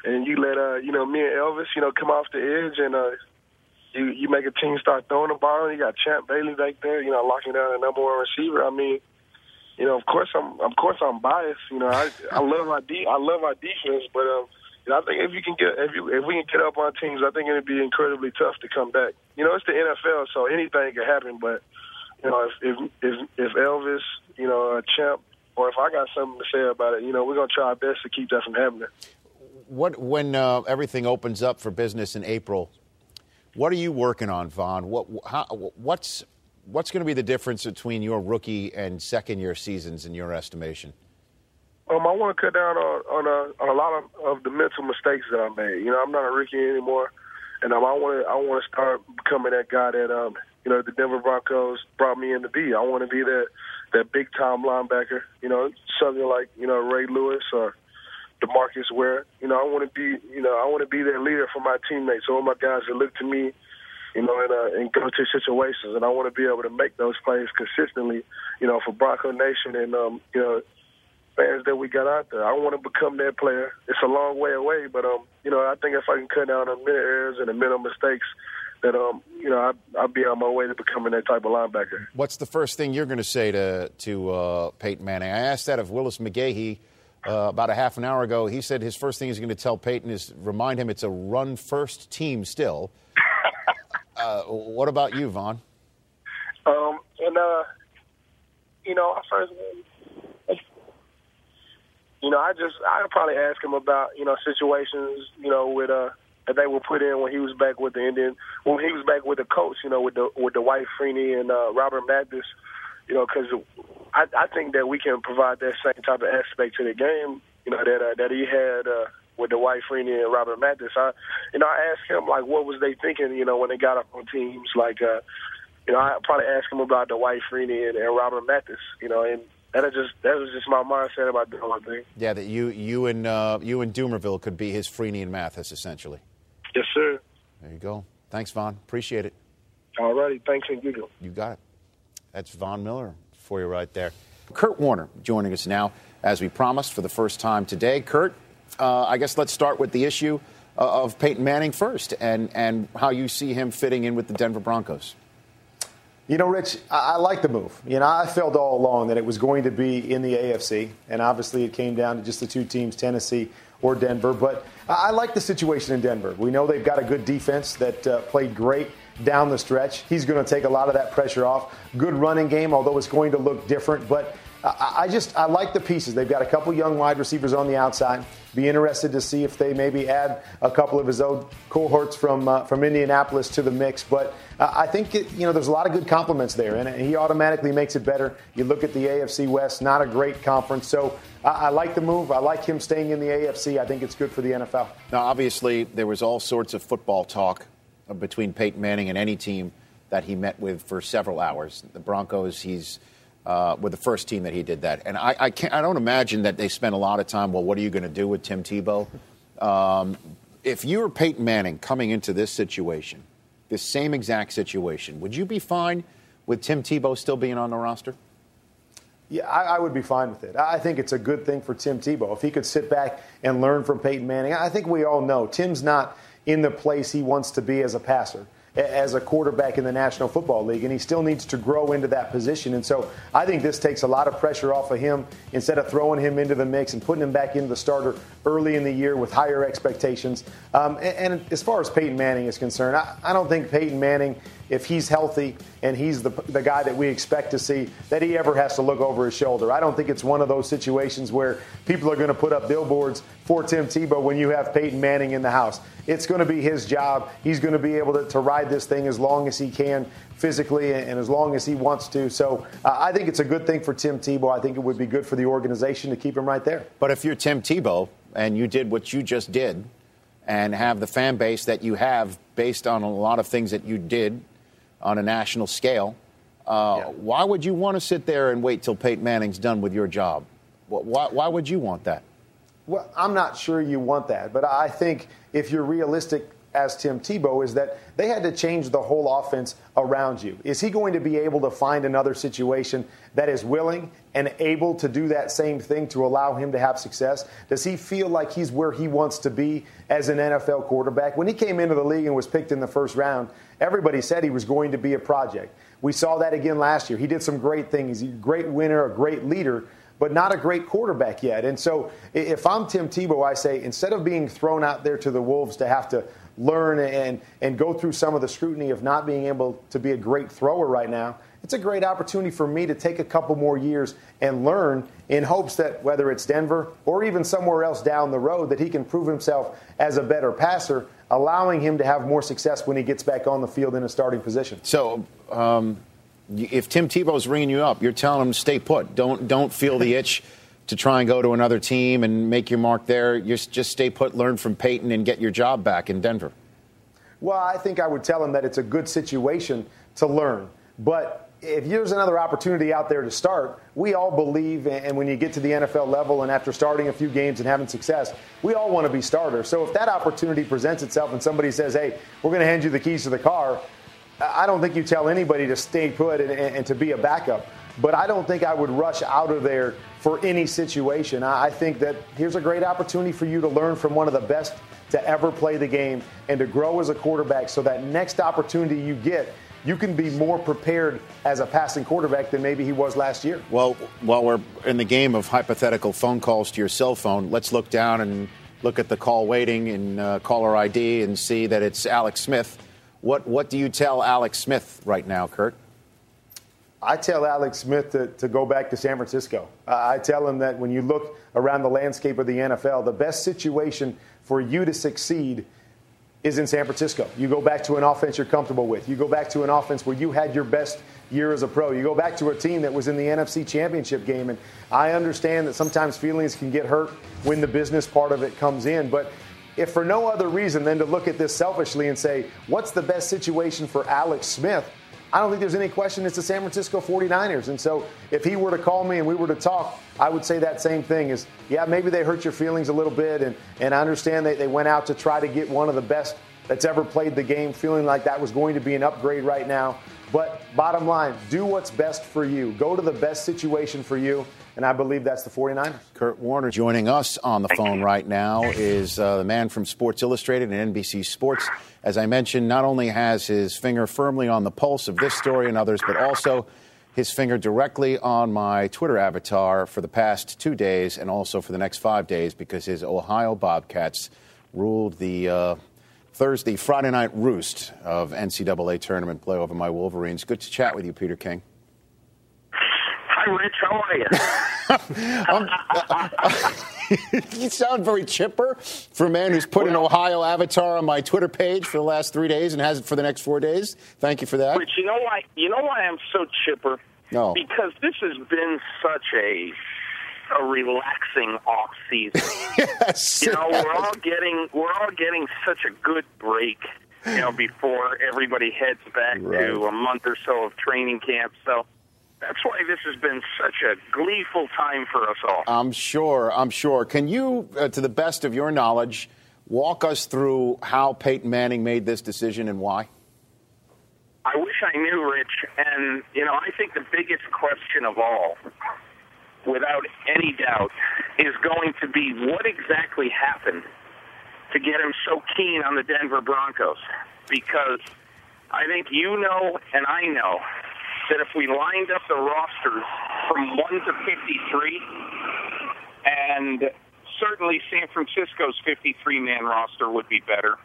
O: and you let uh, you know me and Elvis, you know, come off the edge and uh, you you make a team start throwing the ball. You got Champ Bailey back there, you know, locking down the number one receiver. I mean, you know, of course I'm of course I'm biased. You know, I I love our de- I love our defense, but um, you know, I think if you can get if you if we can get up on teams, I think it'd be incredibly tough to come back. You know, it's the NFL, so anything can happen. But you know, if if if, if Elvis, you know, a champ, or if I got something to say about it, you know, we're gonna try our best to keep that from happening.
B: What when uh, everything opens up for business in April? What are you working on, Von? What what's what's going to be the difference between your rookie and second year seasons in your estimation?
O: Um, I want to cut down on on a, on a lot of, of the mental mistakes that I made. You know, I'm not a rookie anymore, and I want to I want to start becoming that guy that um, you know the Denver Broncos brought me in to be. I want to be that that big time linebacker. You know, something like you know Ray Lewis or DeMarcus Ware. You know, I want to be you know I want to be that leader for my teammates. All my guys that look to me. You know, in, uh, in go-to situations, and I want to be able to make those plays consistently. You know, for Bronco Nation, and um, you know, fans that we got out there. I want to become that player. It's a long way away, but um, you know, I think if I can cut down on minute errors and the mental mistakes, that um, you know, I, I'll be on my way to becoming that type of linebacker.
B: What's the first thing you're going to say to to uh, Peyton Manning? I asked that of Willis McGahee uh, about a half an hour ago. He said his first thing he's going to tell Peyton is remind him it's a run first team still. uh, what about you, Von?
O: Um, and uh, you know, I first you know, I just I'd probably ask him about you know situations you know with uh that they were put in when he was back with the Indian when he was back with the coach you know with the with the Dwight Freeney and uh, Robert Mathis you know because I I think that we can provide that same type of aspect to the game you know that uh, that he had uh, with the Dwight Freeney and Robert Mathis I you know I asked him like what was they thinking you know when they got up on teams like uh you know I probably asked him about the Dwight Freeney and, and Robert Mathis you know and that is just that was just my mindset about the whole thing.
B: Yeah, that you you and uh, you and Dumervil could be his Freeney and Mathis essentially.
O: Yes, sir.
B: There you go. Thanks, Von. Appreciate it.
O: All righty. Thanks, and you go.
B: You got it. That's Von Miller for you right there. Kurt Warner joining us now, as we promised for the first time today. Kurt, uh, I guess let's start with the issue uh, of Peyton Manning first, and and how you see him fitting in with the Denver Broncos.
R: You know, Rich, I, I like the move. You know, I felt all along that it was going to be in the AFC, and obviously it came down to just the two teams, Tennessee or Denver. But I, I like the situation in Denver. We know they've got a good defense that uh, played great down the stretch. He's going to take a lot of that pressure off. Good running game, although it's going to look different. But I just I like the pieces. They've got a couple young wide receivers on the outside. Be interested to see if they maybe add a couple of his old cohorts from uh, from Indianapolis to the mix. But uh, I think it, you know there's a lot of good compliments there, and he automatically makes it better. You look at the AFC West, not a great conference. So I, I like the move. I like him staying in the AFC. I think it's good for the NFL.
B: Now, obviously, there was all sorts of football talk between Peyton Manning and any team that he met with for several hours. The Broncos, he's uh, with the first team that he did that. And I, I, can't, I don't imagine that they spent a lot of time, well, what are you going to do with Tim Tebow? Um, if you were Peyton Manning coming into this situation, this same exact situation, would you be fine with Tim Tebow still being on the roster?
R: Yeah, I, I, would be fine with it. I think it's a good thing for Tim Tebow. If he could sit back and learn from Peyton Manning, I think we all know Tim's not in the place he wants to be as a passer as a quarterback in the National Football League, and he still needs to grow into that position. And so I think this takes a lot of pressure off of him instead of throwing him into the mix and putting him back into the starter early in the year with higher expectations. Um, and, and, as far as Peyton Manning is concerned, I, I don't think Peyton Manning if he's healthy and he's the, the guy that we expect to see, that he ever has to look over his shoulder. I don't think it's one of those situations where people are going to put up billboards for Tim Tebow when you have Peyton Manning in the house. It's going to be his job. He's going to be able to, to ride this thing as long as he can physically and, and as long as he wants to. So uh, I think it's a good thing for Tim Tebow. I think it would be good for the organization to keep him right there.
B: But if you're Tim Tebow and you did what you just did and have the fan base that you have based on a lot of things that you did on a national scale. Uh, yeah. Why would you want to sit there and wait till Peyton Manning's done with your job? Why, why would you want that?
R: Well, I'm not sure you want that, but I think if you're realistic as Tim Tebow, is that they had to change the whole offense around you. Is he going to be able to find another situation that is willing and able to do that same thing to allow him to have success? Does he feel like he's where he wants to be as an NFL quarterback? When he came into the league and was picked in the first round, everybody said he was going to be a project. We saw that again last year. He did some great things. He's a great winner, a great leader, but not a great quarterback yet. And so if I'm Tim Tebow, I say instead of being thrown out there to the Wolves to have to learn and, and go through some of the scrutiny of not being able to be a great thrower right now, it's a great opportunity for me to take a couple more years and learn in hopes that whether it's Denver or even somewhere else down the road, that he can prove himself as a better passer, allowing him to have more success when he gets back on the field in a starting position.
B: So, um, if Tim Tebow's ringing you up, you're telling him stay put. Don't don't feel the itch to try and go to another team and make your mark there. You just stay put, learn from Peyton, and get your job back in Denver.
R: Well, I think I would tell him that it's a good situation to learn, but if there's another opportunity out there to start, we all believe, and when you get to the NFL level and after starting a few games and having success, we all want to be starters. So if that opportunity presents itself and somebody says, hey, we're going to hand you the keys to the car, I don't think you tell anybody to stay put and, and, to be a backup. But I don't think I would rush out of there for any situation. I think that here's a great opportunity for you to learn from one of the best to ever play the game and to grow as a quarterback so that next opportunity you get – you can be more prepared as a passing quarterback than maybe he was last year.
B: Well, while we're in the game of hypothetical phone calls to your cell phone, let's look down and look at the call waiting and uh, caller ID and see that it's Alex Smith. What, what do you tell Alex Smith right now, Kurt?
R: I tell Alex Smith to, to go back to San Francisco. Uh, I tell him that when you look around the landscape of the NFL, the best situation for you to succeed – is in San Francisco. You go back to an offense you're comfortable with. You go back to an offense where you had your best year as a pro. You go back to a team that was in the NFC Championship game. And I understand that sometimes feelings can get hurt when the business part of it comes in. But if for no other reason than to look at this selfishly and say, what's the best situation for Alex Smith? I don't think there's any question it's the San Francisco 49ers. And so if he were to call me and we were to talk, I would say that same thing is, yeah, maybe they hurt your feelings a little bit. And, and I understand that they went out to try to get one of the best that's ever played the game, feeling like that was going to be an upgrade right now. But bottom line, do what's best for you. Go to the best situation for you. And I believe that's the 49ers.
B: Kurt Warner joining us on the phone right now is uh, the man from Sports Illustrated and NBC Sports. As I mentioned, not only has his finger firmly on the pulse of this story and others, but also his finger directly on my Twitter avatar for the past two days and also for the next five days because his Ohio Bobcats ruled the uh, Thursday, Friday night roost of NCAA tournament play over my Wolverines. Good to chat with you, Peter King.
D: Hi, Rich. How
B: are you? you sound very chipper for a man who's put an Ohio avatar on my Twitter page for the last three days and has it for the next four days. Thank you for that.
D: Rich, you know why? You know why I'm so chipper?
B: No.
D: Because this has been such a a relaxing off season.
B: yes.
D: You know, we're all getting we're all getting such a good break. You know, before everybody heads back right. to a month or so of training camp. So that's why this has been such a gleeful time for us all.
B: I'm sure. I'm sure. Can you, uh, to the best of your knowledge, walk us through how Peyton Manning made this decision and why?
D: I wish I knew, Rich. And, you know, I think the biggest question of all, without any doubt, is going to be what exactly happened to get him so keen on the Denver Broncos. Because I think you know and I know that if we lined up the rosters from 1 to 53, and certainly San Francisco's 53 man roster would be better,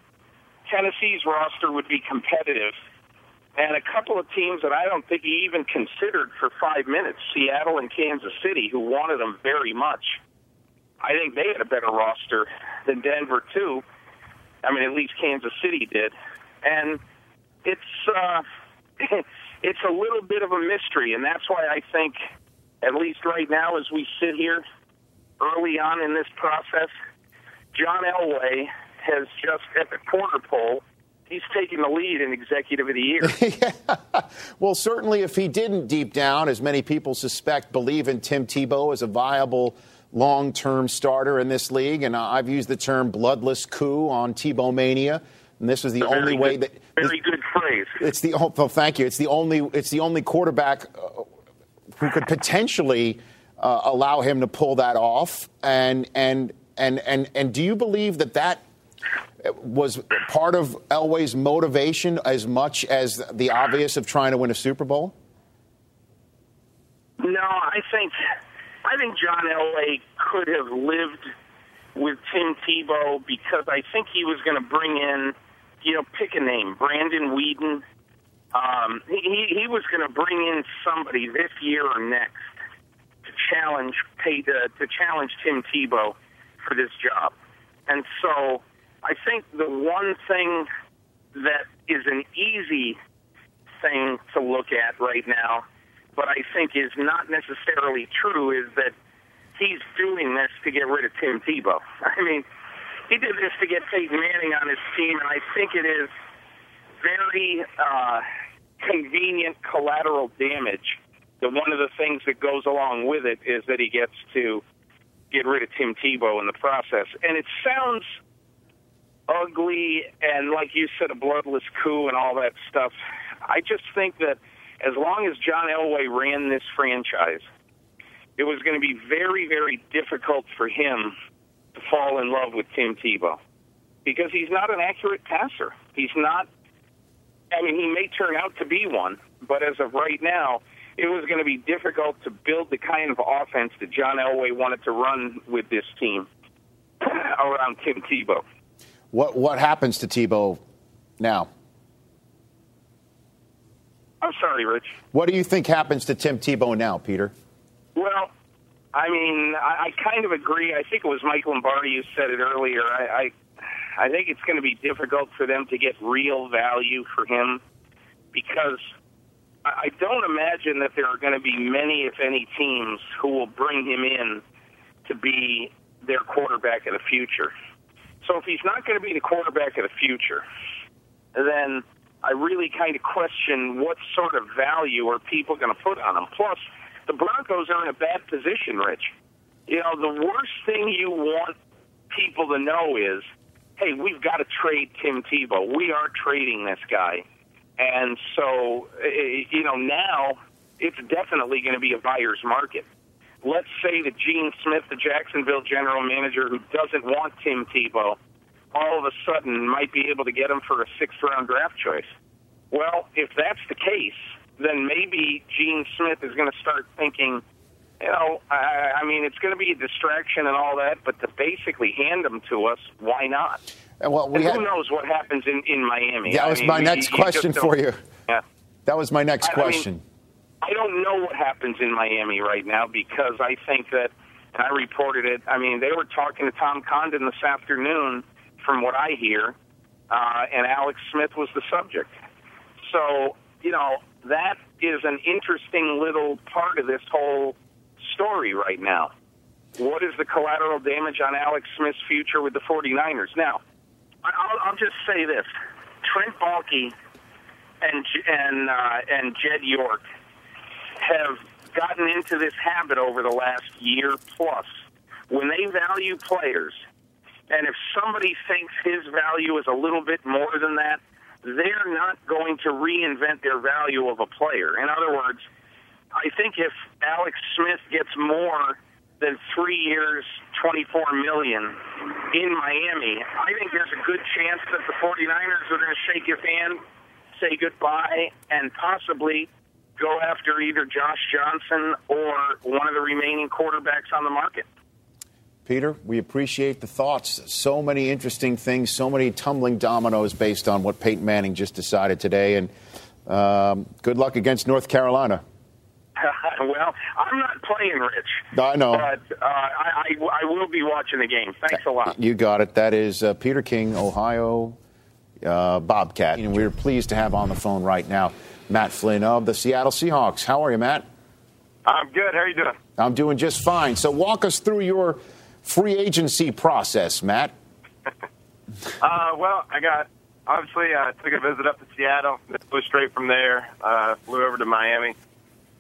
D: Tennessee's roster would be competitive, and a couple of teams that I don't think he even considered for five minutes, Seattle and Kansas City, who wanted him very much. I think they had a better roster than Denver, too. I mean, at least Kansas City did. And it's. Uh, it's a little bit of a mystery, and that's why I think, at least right now, as we sit here early on in this process, John Elway has just at the corner pole. He's taking the lead in Executive of the Year.
B: yeah. Well, certainly, if he didn't deep down, as many people suspect, believe in Tim Tebow as a viable long term starter in this league, and I've used the term bloodless coup on Tebow Mania. And this was the only
D: good,
B: way that
D: very good phrase.
B: It's the oh, well, thank you. It's the only it's the only quarterback uh, who could potentially uh, allow him to pull that off. And and and and and do you believe that that was part of Elway's motivation as much as the obvious of trying to win a Super Bowl?
D: No, I think I think John Elway could have lived with Tim Tebow because I think he was going to bring in, you know, pick a name, Brandon Weeden. Um, he he was going to bring in somebody this year or next to challenge pay to, to challenge Tim Tebow for this job, and so I think the one thing that is an easy thing to look at right now, but I think is not necessarily true, is that he's doing this to get rid of Tim Tebow. I mean, he did this to get Peyton Manning on his team, and I think it is very uh, convenient collateral damage. That one of the things that goes along with it is that he gets to get rid of Tim Tebow in the process. And it sounds ugly and, like you said, a bloodless coup and all that stuff. I just think that as long as John Elway ran this franchise, it was going to be very, very difficult for him to fall in love with Tim Tebow because he's not an accurate passer. He's not. I mean, he may turn out to be one, but as of right now, it was going to be difficult to build the kind of offense that John Elway wanted to run with this team around Tim Tebow.
B: What what happens to Tebow now?
D: I'm sorry, Rich.
B: What do you think happens to Tim Tebow now, Peter?
D: Well, I mean, I, I kind of agree. I think it was Mike Lombardi who said it earlier. I, I, I think it's going to be difficult for them to get real value for him because I I don't imagine that there are going to be many, if any, teams who will bring him in to be their quarterback of the future. So if he's not going to be the quarterback of the future, then I really kind of question what sort of value are people going to put on him. Plus, the Broncos are in a bad position, Rich. You know, the worst thing you want people to know is, hey, we've got to trade Tim Tebow. We are trading this guy. And so, eh, you know, now it's definitely going to be a buyer's market. Let's say that Gene Smith, the Jacksonville general manager who doesn't want Tim Tebow, all of a sudden might be able to get him for a sixth round draft choice. Well, if that's the case, then maybe Gene Smith is going to start thinking, you know, I, I mean, it's going to be a distraction and all that, but to basically hand them to us, why not?
B: And well, we had,
D: who knows what happens in, in Miami?
B: that
D: I
B: was
D: mean,
B: my next
D: you
B: question
D: don't-
B: for you.
D: Yeah.
B: That was my next
D: I- I mean,
B: question.
D: I don't know what happens in Miami right now because I think that, and I reported it. I mean, they were talking to Tom Condon this afternoon, from what I hear, uh, and Alex Smith was the subject. So, you know, that is an interesting little part of this whole story right now. What is the collateral damage on Alex Smith's future with the 49ers? Now, I'll, I'll just say this: Trent Baalke and and uh, and Jed York have gotten into this habit over the last year plus. When they value players, and if somebody thinks his value is a little bit more than that, they're not going to reinvent their value of a player. In other words, I think if Alex Smith gets more than three years, 24 million in Miami, I think there's a good chance that the 49ers are going to shake his hand, say goodbye, and possibly go after either Josh Johnson or one of the remaining quarterbacks on the market.
B: Peter, we appreciate the thoughts. So many interesting things, so many tumbling dominoes based on what Peyton Manning just decided today. And um, good luck against North Carolina.
D: well, I'm not playing Rich,
B: I know.
D: but uh, I, I, I will be watching the game. Thanks a lot.
B: You got it. That is uh, Peter King, Ohio uh, Bobcat. And we're pleased to have on the phone right now Matt Flynn of the Seattle Seahawks. How are you, Matt?
S: I'm good. How are you doing?
B: I'm doing just fine. So walk us through your free agency process, Matt.
S: Uh, well, I got obviously I took a visit up to Seattle, flew straight from there, uh, flew over to Miami,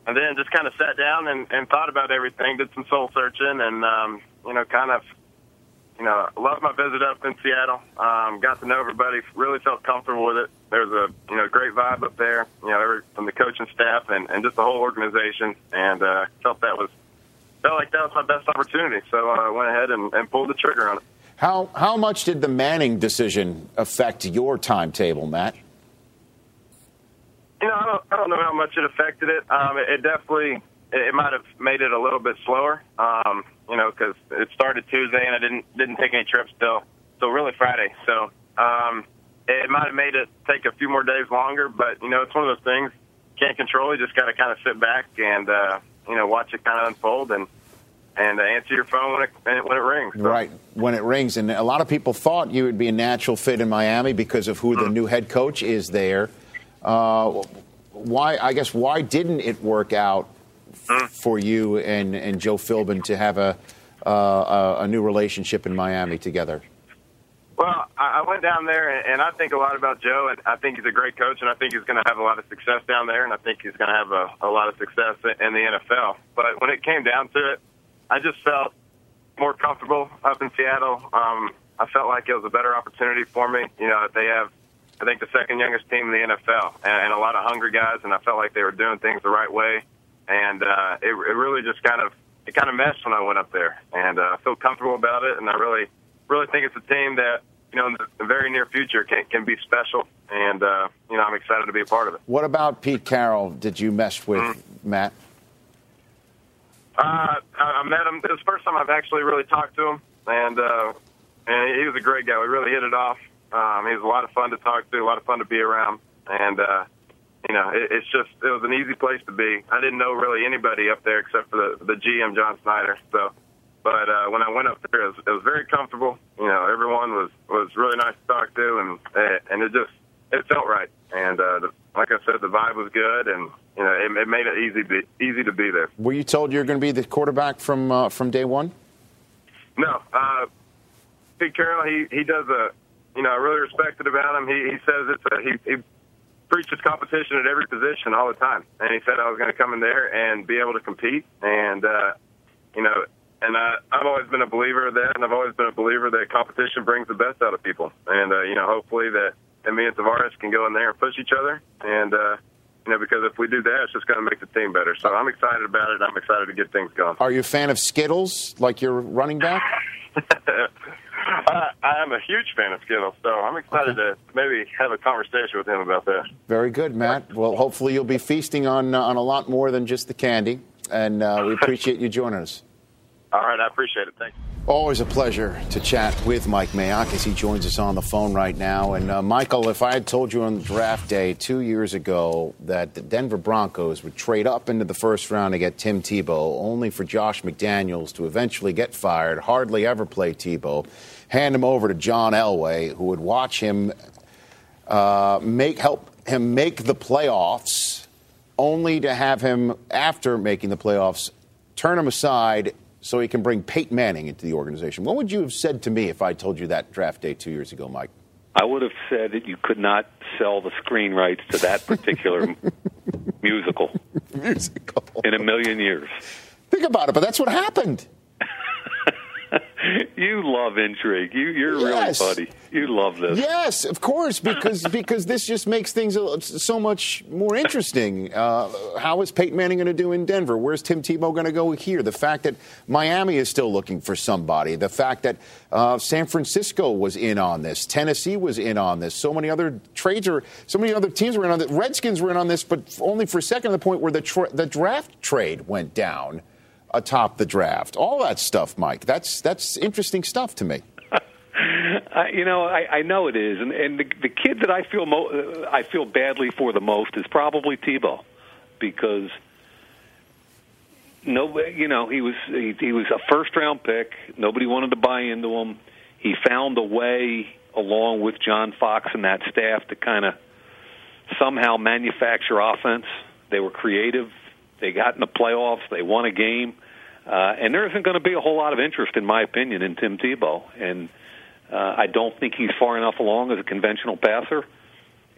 S: and then just kind of sat down and, and thought about everything, did some soul searching, and um, you know, kind of, you know, loved my visit up in Seattle. Um, got to know everybody, really felt comfortable with it. There was a you know great vibe up there, you know, every, from the coaching staff and, and just the whole organization, and uh, felt that was felt like that was my best opportunity. So uh, I went ahead and, and pulled the trigger on it.
B: How how much did the Manning decision affect your timetable, Matt?
S: You know, I don't, I don't know how much it affected it. Um, it, it definitely, it, it might have made it a little bit slower. Um, you know, because it started Tuesday and I didn't didn't take any trips till till really Friday. So um, it might have made it take a few more days longer. But you know, it's one of those things can't control. You just got to kind of sit back and uh, you know watch it kind of unfold and and uh, answer your phone when it when it rings. So.
B: Right when it rings, and a lot of people thought you would be a natural fit in Miami because of who the new head coach is there. Uh, why? I guess why didn't it work out for you and, and Joe Philbin to have a, uh, a a new relationship in Miami together?
S: Well, I went down there, and- and I think a lot about Joe, and I think he's a great coach, and I think he's going to have a lot of success down there, and I think he's going to have a, a lot of success in the NFL. But when it came down to it, I just felt more comfortable up in Seattle. Um, I felt like it was a better opportunity for me. You know, they have, I think, the second youngest team in the NFL, and, and a lot of hungry guys, and I felt like they were doing things the right way, and uh, it, it really just kind of it kind of meshed when I went up there, and uh, I feel comfortable about it, and I really really think it's a team that you know in the, very near future can can be special, and uh, you know I'm excited to be a part of it.
B: What about Pete Carroll? Did you mesh with Matt?
S: Uh, I I met him. It was the first time I've actually really talked to him, and uh, and he was a great guy. We really hit it off. Um, he was a lot of fun to talk to, a lot of fun to be around, and uh, you know, it, it's just it was an easy place to be. I didn't know really anybody up there except for the the GM John Schneider. So, but uh, when I went up there, it was, it was very comfortable. You know, everyone was was really nice to talk to, and and it just it felt right. And uh, the, like I said, the vibe was good, and you know, it, it made it easy be, easy to be there.
B: Were you told you're going to be the quarterback from uh, from day one?
S: No, uh, Pete Carroll, he he does a, you know, I really respect it about him. He he says it's a he he preaches competition at every position all the time, and he said I was going to come in there and be able to compete, and uh, you know, and I I've always been a believer of that, and I've always been a believer that competition brings the best out of people, and uh, you know, hopefully that and me and Tarvaris can go in there and push each other, and uh, you know, because if we do that, it's just going to make the team better. So I'm excited about it. I'm excited to get things going.
B: Are you a fan of Skittles, like your running back?
S: I, I am a huge fan of Skittles, so I'm excited to maybe have a conversation with him about that.
B: Very good, Matt. Well, hopefully you'll be feasting on uh, on a lot more than just the candy, and uh, we appreciate you joining us.
S: All right, I appreciate it. Thanks.
B: Always a pleasure to chat with Mike Mayock as he joins us on the phone right now. And uh, Michael, if I had told you on draft day two years ago that the Denver Broncos would trade up into the first round to get Tim Tebow, only for Josh McDaniels to eventually get fired, hardly ever play Tebow, hand him over to John Elway, who would watch him uh, make help him make the playoffs, only to have him after making the playoffs turn him aside so he can bring Peyton Manning into the organization. What would you have said to me if I told you that draft day two years ago, Mike?
T: I would have said that you could not sell the screen rights to that particular musical.
B: Musical.
T: In a million years.
B: Think about it, but that's what happened.
T: You love intrigue. You, you're
B: Yes.
T: really funny. You love this.
B: Yes, of course, because because this just makes things so much more interesting. Uh, how is Peyton Manning going to do in Denver? Where's Tim Tebow going to go here? The fact that Miami is still looking for somebody. The fact that uh, San Francisco was in on this, Tennessee was in on this. So many other trades are, so many other teams were in on this. Redskins were in on this, but only for a second. To the point where the tra- the draft trade went down atop the draft. All that stuff, Mike. That's that's interesting stuff to me.
T: I, you know, I, I know it is, and and the, the kid that I feel mo- I feel badly for the most is probably Tebow, because no, you know, he was he, he was a first round pick. Nobody wanted to buy into him. He found a way, along with John Fox and that staff, to kind of somehow manufacture offense. They were creative. They got in the playoffs. They won a game. Uh, and there isn't going to be a whole lot of interest, in my opinion, in Tim Tebow. And uh, I don't think he's far enough along as a conventional passer.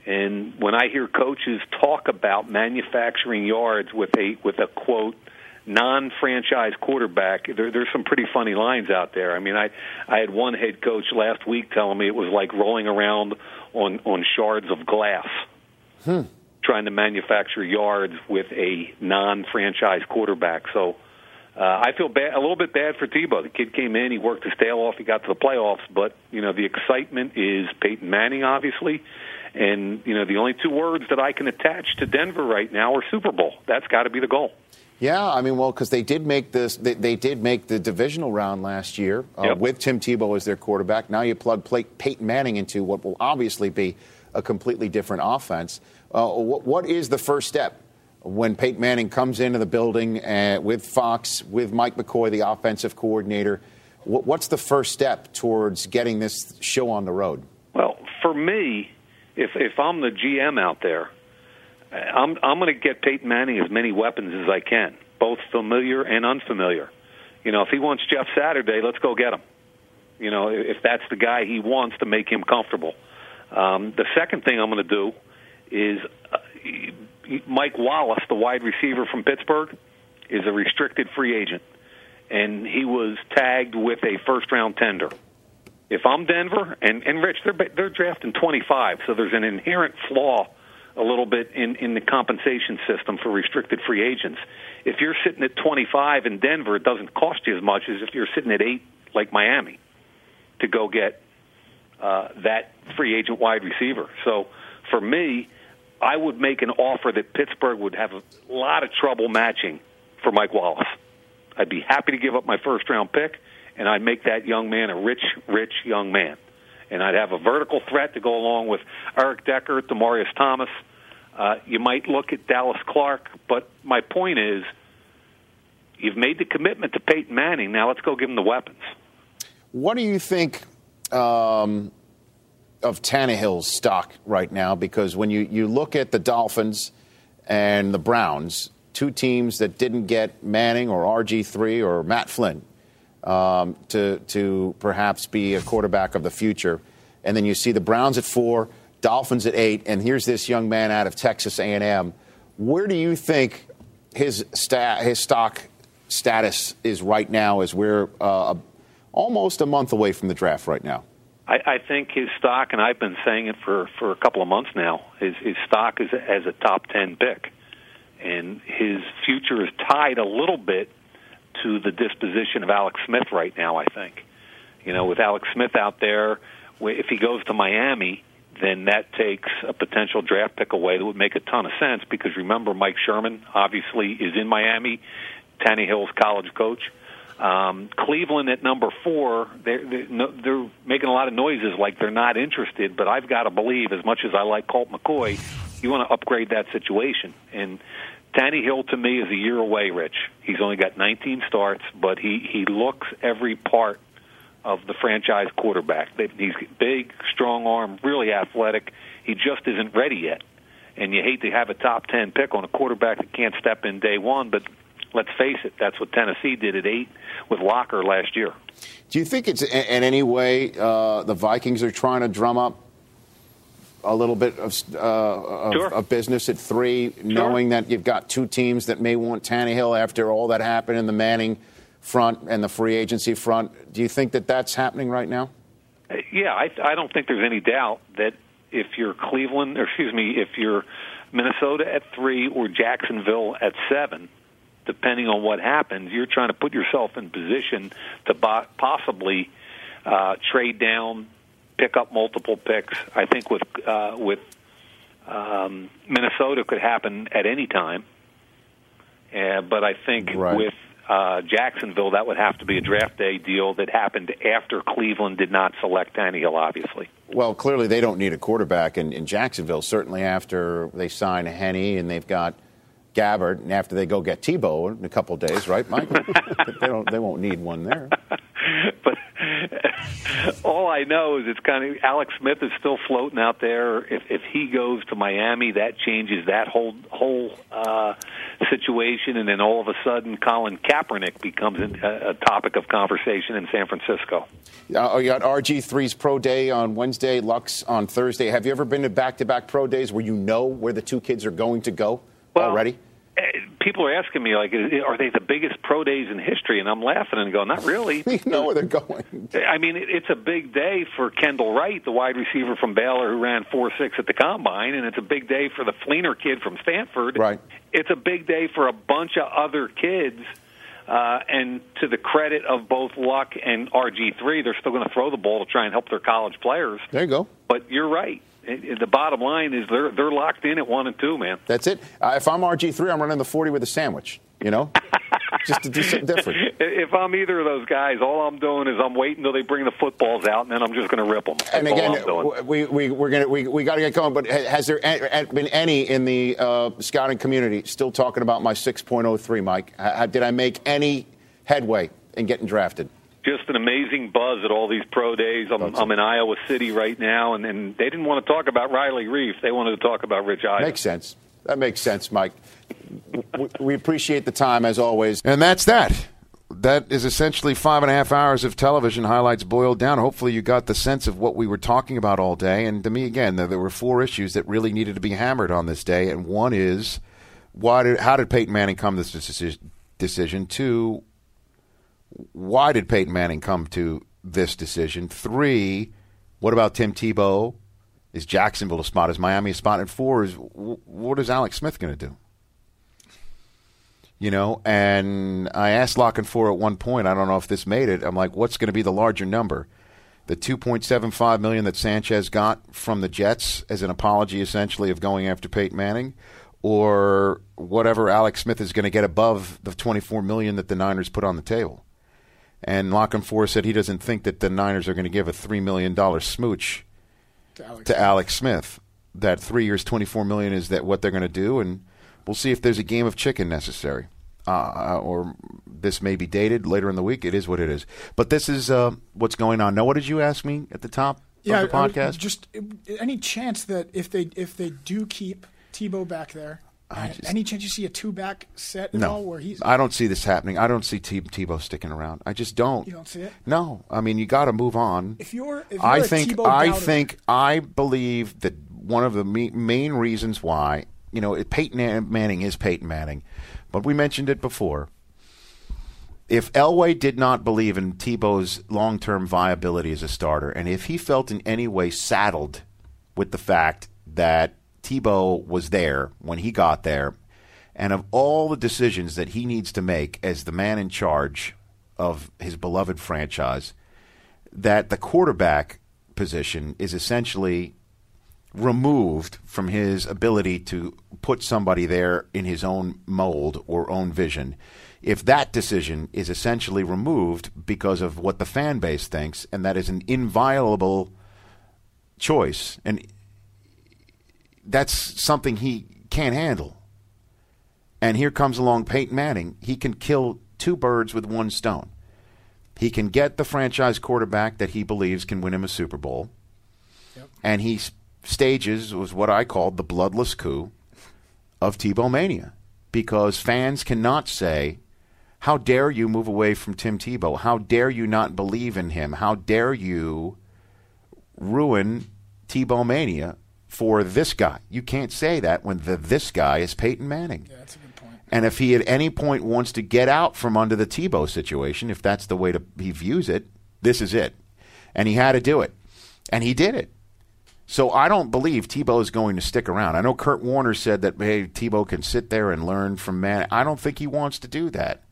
T: And when I hear coaches talk about manufacturing yards with a with a quote non-franchise quarterback, there, there's some pretty funny lines out there. I mean, I I had one head coach last week telling me it was like rolling around on on shards of glass
B: 嗯
T: trying to manufacture yards with a non-franchise quarterback. So Uh, I feel bad, a little bit bad for Tebow. The kid came in, he worked his tail off, he got to the playoffs, but you know the excitement is Peyton Manning, obviously, and you know the only two words that I can attach to Denver right now are Super Bowl. That's got to be the goal.
B: Yeah, I mean, well, because they did make this, they, they did make the divisional round last year uh,
T: Yep.
B: with Tim Tebow as their quarterback. Now you plug Peyton Manning into what will obviously be a completely different offense. Uh, what, what is the first step when Peyton Manning comes into the building uh, with Fox, with Mike McCoy, the offensive coordinator? What, what's the first step towards getting this show on the road?
T: Well, for me, if if I'm the GM out there, I'm I'm going to get Peyton Manning as many weapons as I can, both familiar and unfamiliar. You know, if he wants Jeff Saturday, let's go get him. You know, if that's the guy he wants to make him comfortable. Um, the second thing I'm going to do is uh, Mike Wallace, the wide receiver from Pittsburgh, is a restricted free agent, and he was tagged with a first round tender if I'm Denver and and Rich, they're they're drafting 25, so there's an inherent flaw a little bit in in the compensation system for restricted free agents. If you're sitting at 25 in Denver, it doesn't cost you as much as if you're sitting at eight like Miami to go get uh, that free agent wide receiver. So for me, I would make an offer that Pittsburgh would have a lot of trouble matching for Mike Wallace. I'd be happy to give up my first round pick, and I'd make that young man a rich, rich young man. And I'd have a vertical threat to go along with Eric Decker, Demaryius Thomas. Uh, you might look at Dallas Clark, but my point is, you've made the commitment to Peyton Manning. Now let's go give him the weapons.
B: What do you think um, of Tannehill's stock right now? Because when you, you look at the Dolphins and the Browns, two teams that didn't get Manning or RG3 or Matt Flynn um, to, to perhaps be a quarterback of the future, and then you see the Browns at four, Dolphins at eight, and here's this young man out of Texas A&M. Where do you think his, sta- his stock status is right now as we're uh, almost a month away from the draft right now?
T: I, I think his stock, and I've been saying it for, for a couple of months now, his, his stock is as a top 10 pick. And his future is tied a little bit to the disposition of Alex Smith right now, I think. You know, with Alex Smith out there, if he goes to Miami, then that takes a potential draft pick away that would make a ton of sense because remember, Mike Sherman obviously is in Miami, Tannehill's college coach. Um, Cleveland at number four, they're, they're, they're making a lot of noises like they're not interested, but I've got to believe, as much as I like Colt McCoy, you want to upgrade that situation. And Tannehill to me is a year away, Rich. He's only got 19 starts, but he, he looks every part of the franchise quarterback. He's big, strong arm, really athletic. He just isn't ready yet. And you hate to have a top 10 pick on a quarterback that can't step in day one, but let's face it, that's what Tennessee did at eight with Locker last year.
B: Do you think it's in any way uh, the Vikings are trying to drum up a little bit of, uh, of,
T: Sure.
B: of business at three, knowing that you've got two teams that may want Tannehill after all that happened in the Manning front and the free agency front? Do you think that that's happening right now?
T: Uh, Yeah, I, I don't think there's any doubt that if you're Cleveland, or excuse me, if you're Minnesota at three or Jacksonville at seven, depending on what happens, you're trying to put yourself in position to possibly uh, trade down, pick up multiple picks. I think with uh, with um, Minnesota could happen at any time, uh, but I think with uh, Jacksonville that would have to be a draft day deal that happened after Cleveland did not select Tannehill, obviously.
B: Well, clearly they don't need a quarterback in, in Jacksonville. Certainly after they sign Henne and they've got Gabbert, and after they go get Tebow in a couple of days, right, Mike? they don't. They won't need one there.
T: but All I know is it's kind of Alex Smith is still floating out there. If if he goes to Miami, that changes that whole whole uh, situation, and then all of a sudden, Colin Kaepernick becomes a, a topic of conversation in San Francisco.
B: Uh, you got RG3's pro day on Wednesday, Luck's on Thursday. Have you ever been to back-to-back pro days where you know where the two kids are going to go already?
T: People are asking me like, are they the biggest pro days in history? And I'm laughing and going, not really.
B: you know where they're going.
T: I mean, it's a big day for Kendall Wright, the wide receiver from Baylor who ran four six at the combine, and it's a big day for the Fleener kid from Stanford.
B: Right.
T: It's a big day for a bunch of other kids Uh, and to the credit of both Luck and RG3, they're still going to throw the ball to try and help their college players.
B: There you go.
T: But you're right. The bottom line is they're they're locked in at one and two, man.
B: That's it. Uh, if I'm RG3, I'm running the 40 with a sandwich, you know? Just to do something different.
T: If I'm either of those guys, all I'm doing is I'm waiting until they bring the footballs out, and then I'm just going to rip them. That's
B: And again,
T: I'm doing.
B: w- we we we're gonna we, we got to get going. But has there been any in the uh, scouting community still talking about my 6.03, Mike? Ha- did I make any headway in getting drafted?
T: Just an amazing buzz at all these pro days. I'm, I'm in Iowa City right now, and, and they didn't want to talk about Riley Reiff. They wanted to talk about Rich Eisen.
B: Makes sense. That makes sense, Mike. W- we appreciate the time as always. And that's that. That is essentially five and a half hours of television highlights boiled down. Hopefully, you got the sense of what we were talking about all day. And to me, again, there, there were four issues that really needed to be hammered on this day. And one is why did how did Peyton Manning come to this decision? decision? Two, why did Peyton Manning come to this decision? Three, what about Tim Tebow? Is Jacksonville a spot? Is Miami a spot? And four is what is Alex Smith going to do? You know, and I asked La Canfora at one point. I don't know if this made it. I'm like, what's going to be the larger number? The 2.75 million that Sanchez got from the Jets as an apology, essentially, of going after Peyton Manning, or whatever Alex Smith is going to get above the 24 million that the Niners put on the table. And La Canfora said he doesn't think that the Niners are going to give a three million dollar smooch
G: To Alex
B: to Alex Smith. That three years, twenty four million is that what they're going to do, and we'll see if there's a game of chicken necessary. Uh, or this may be dated later in the week. It is what it is. But this is uh, what's going on. Now, what did you ask me at the top
G: yeah,
B: of the podcast?
G: Just uh, any chance that if they if they do keep Tebow back there, uh, any chance you see a two back set at all
B: no,
G: where he's
B: I don't see this happening. I don't see T- Tebow sticking around. I just don't.
G: You don't see it?
B: No, I mean you got to move on.
G: If you're, if you're
B: I
G: a
B: think
G: Tebow
B: I
G: doubter-
B: think I believe that one of the me- main reasons why you know Peyton Manning is Peyton Manning, but we mentioned it before. If Elway did not believe in Tebow's long-term viability as a starter, and if he felt in any way saddled with the fact that Tebow was there when he got there, and of all the decisions that he needs to make as the man in charge of his beloved franchise, that the quarterback position is essentially removed from his ability to put somebody there in his own mold or own vision. If that decision is essentially removed because of what the fan base thinks, and that is an inviolable choice, and that's something he can't handle. And here comes along Peyton Manning. He can kill two birds with one stone. He can get the franchise quarterback that he believes can win him a Super Bowl. And he stages was what I called the bloodless coup of Tebow mania. Because fans cannot say, How dare you move away from Tim Tebow? How dare you not believe in him? How dare you ruin Tebow mania for this guy? You can't say that when the this guy is Peyton Manning.
G: Yeah, that's a good point.
B: And if he at any point wants to get out from under the Tebow situation, if that's the way to, he views it, this is it. And he had to do it. And he did it. So I don't believe Tebow is going to stick around. I know Kurt Warner said that, hey, Tebow can sit there and learn from man. I don't think he wants to do that.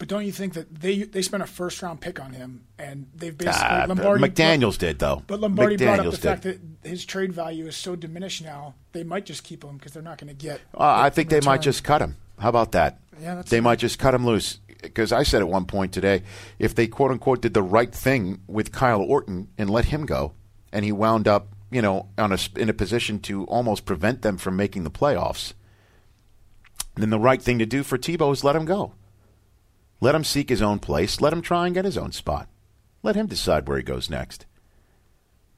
G: But don't you think that they they spent a first round pick on him and they've basically
B: Ah,
G: Lombardi
B: McDaniels did, though.
G: But Lombardi brought up the
B: McDaniels
G: fact that his trade value is so diminished now. They might just keep him because they're not going to get.
B: Uh, I think they might just cut him. How about that?
G: Yeah, that's
B: they might just cut him loose. Because I said at one point today, if they quote unquote did the right thing with Kyle Orton and let him go, and he wound up, you know, on a, in a position to almost prevent them from making the playoffs, then the right thing to do for Tebow is let him go. Let him seek his own place. Let him try and get his own spot. Let him decide where he goes next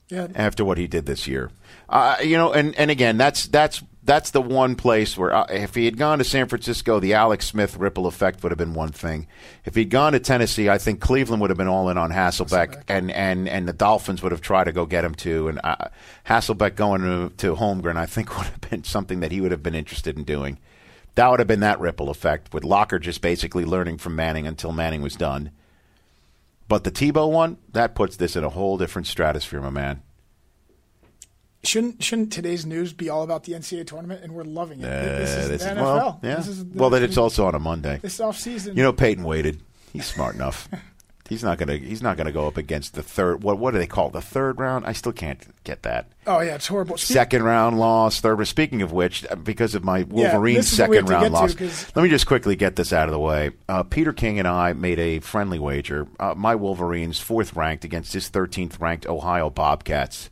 G: Yeah,
B: after what he did this year. Uh, you know, and, and again, that's that's that's the one place where uh, if he had gone to San Francisco, the Alex Smith ripple effect would have been one thing. If he'd gone to Tennessee, I think Cleveland would have been all in on Hasselbeck, and, and, and the Dolphins would have tried to go get him too. And uh, Hasselbeck going to, to Holmgren, I think would have been something that he would have been interested in doing. That would have been that ripple effect with Locker just basically learning from Manning until Manning was done. But the Tebow one, that puts this in a whole different stratosphere, my man.
G: Shouldn't shouldn't today's news be all about the NCAA tournament? And we're loving it.
B: Uh,
G: this is
B: this
G: the
B: is-
G: NFL.
B: well, yeah.
G: This is the-
B: well, then it's also on a Monday.
G: this off season.
B: You know, Peyton waited. He's smart enough. He's not gonna. He's not gonna go up against the third. What What do they call it? the third round? I still can't get that.
G: Oh yeah, it's horrible. Speak-
B: Second round loss, third. round. Speaking of which, because of my Wolverines
G: this is what we
B: second round loss,
G: to,
B: let me just quickly get this out of the way. Uh, Peter King and I made a friendly wager. Uh, my Wolverines, fourth ranked against his 13th ranked Ohio Bobcats,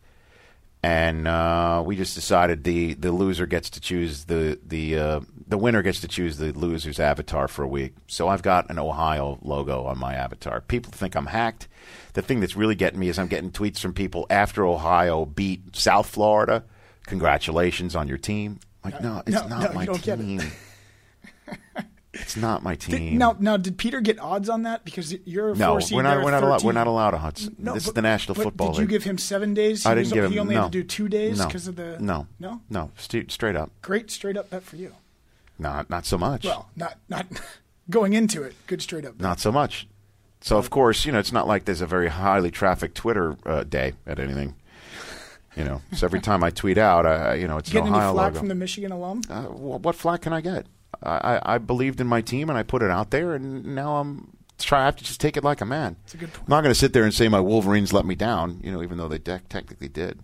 B: and uh, we just decided the, the loser gets to choose the the uh, the winner gets to choose the loser's avatar for a week. So I've got an Ohio logo on my avatar. People think I'm hacked. The thing that's really getting me is I'm getting tweets from people after Ohio beat South Florida. Congratulations on your team. Like, no, it's
G: no,
B: not
G: no,
B: my
G: get it.
B: team. it's not my
G: Did-
B: team.
G: now, now, did Peter get odds on that? Because you're a
B: no,
G: four seed,
B: we're not. We're not allowed.
G: 13.
B: We're not allowed to hunt.
G: No,
B: this
G: but-
B: is the National Football
G: Did you give him seven days?
B: I didn't
G: was-
B: give him.
G: He only
B: no.
G: had to do two days
B: No.
G: because of the
B: no,
G: no.
B: no, st- straight up.
G: Great straight up bet for you.
B: Not not so much.
G: Well, not not going into it. Good straight up.
B: Not so much. So of course, you know, it's not like there's a very highly trafficked Twitter uh, day at anything. You know, so every time I tweet out, I, you know, it's
G: Getting
B: an Ohio
G: any flack
B: logo.
G: from the Michigan alum?
B: uh, wh- what flack can I get? I, I, believed in my team and I put it out there, and now I'm try. I have to just take it like a man.
G: That's a good point.
B: I'm not going to sit there and say my Wolverines let me down. You know, even though they de- technically did.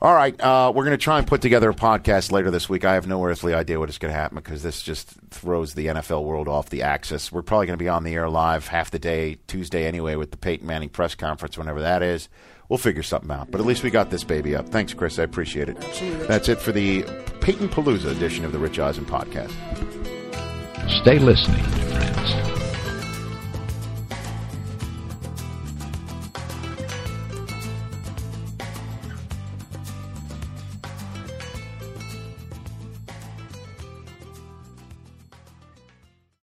B: All right, uh, we're going to try and put together a podcast later this week. I have no earthly idea what is going to happen because this just throws the NFL world off the axis. We're probably going to be on the air live half the day Tuesday anyway with the Peyton Manning press conference, whenever that is. We'll figure something out. But at least we got this baby up. Thanks, Chris. I appreciate it. That's it for the Peyton Palooza edition of the Rich Eisen podcast.
F: Stay listening, friends.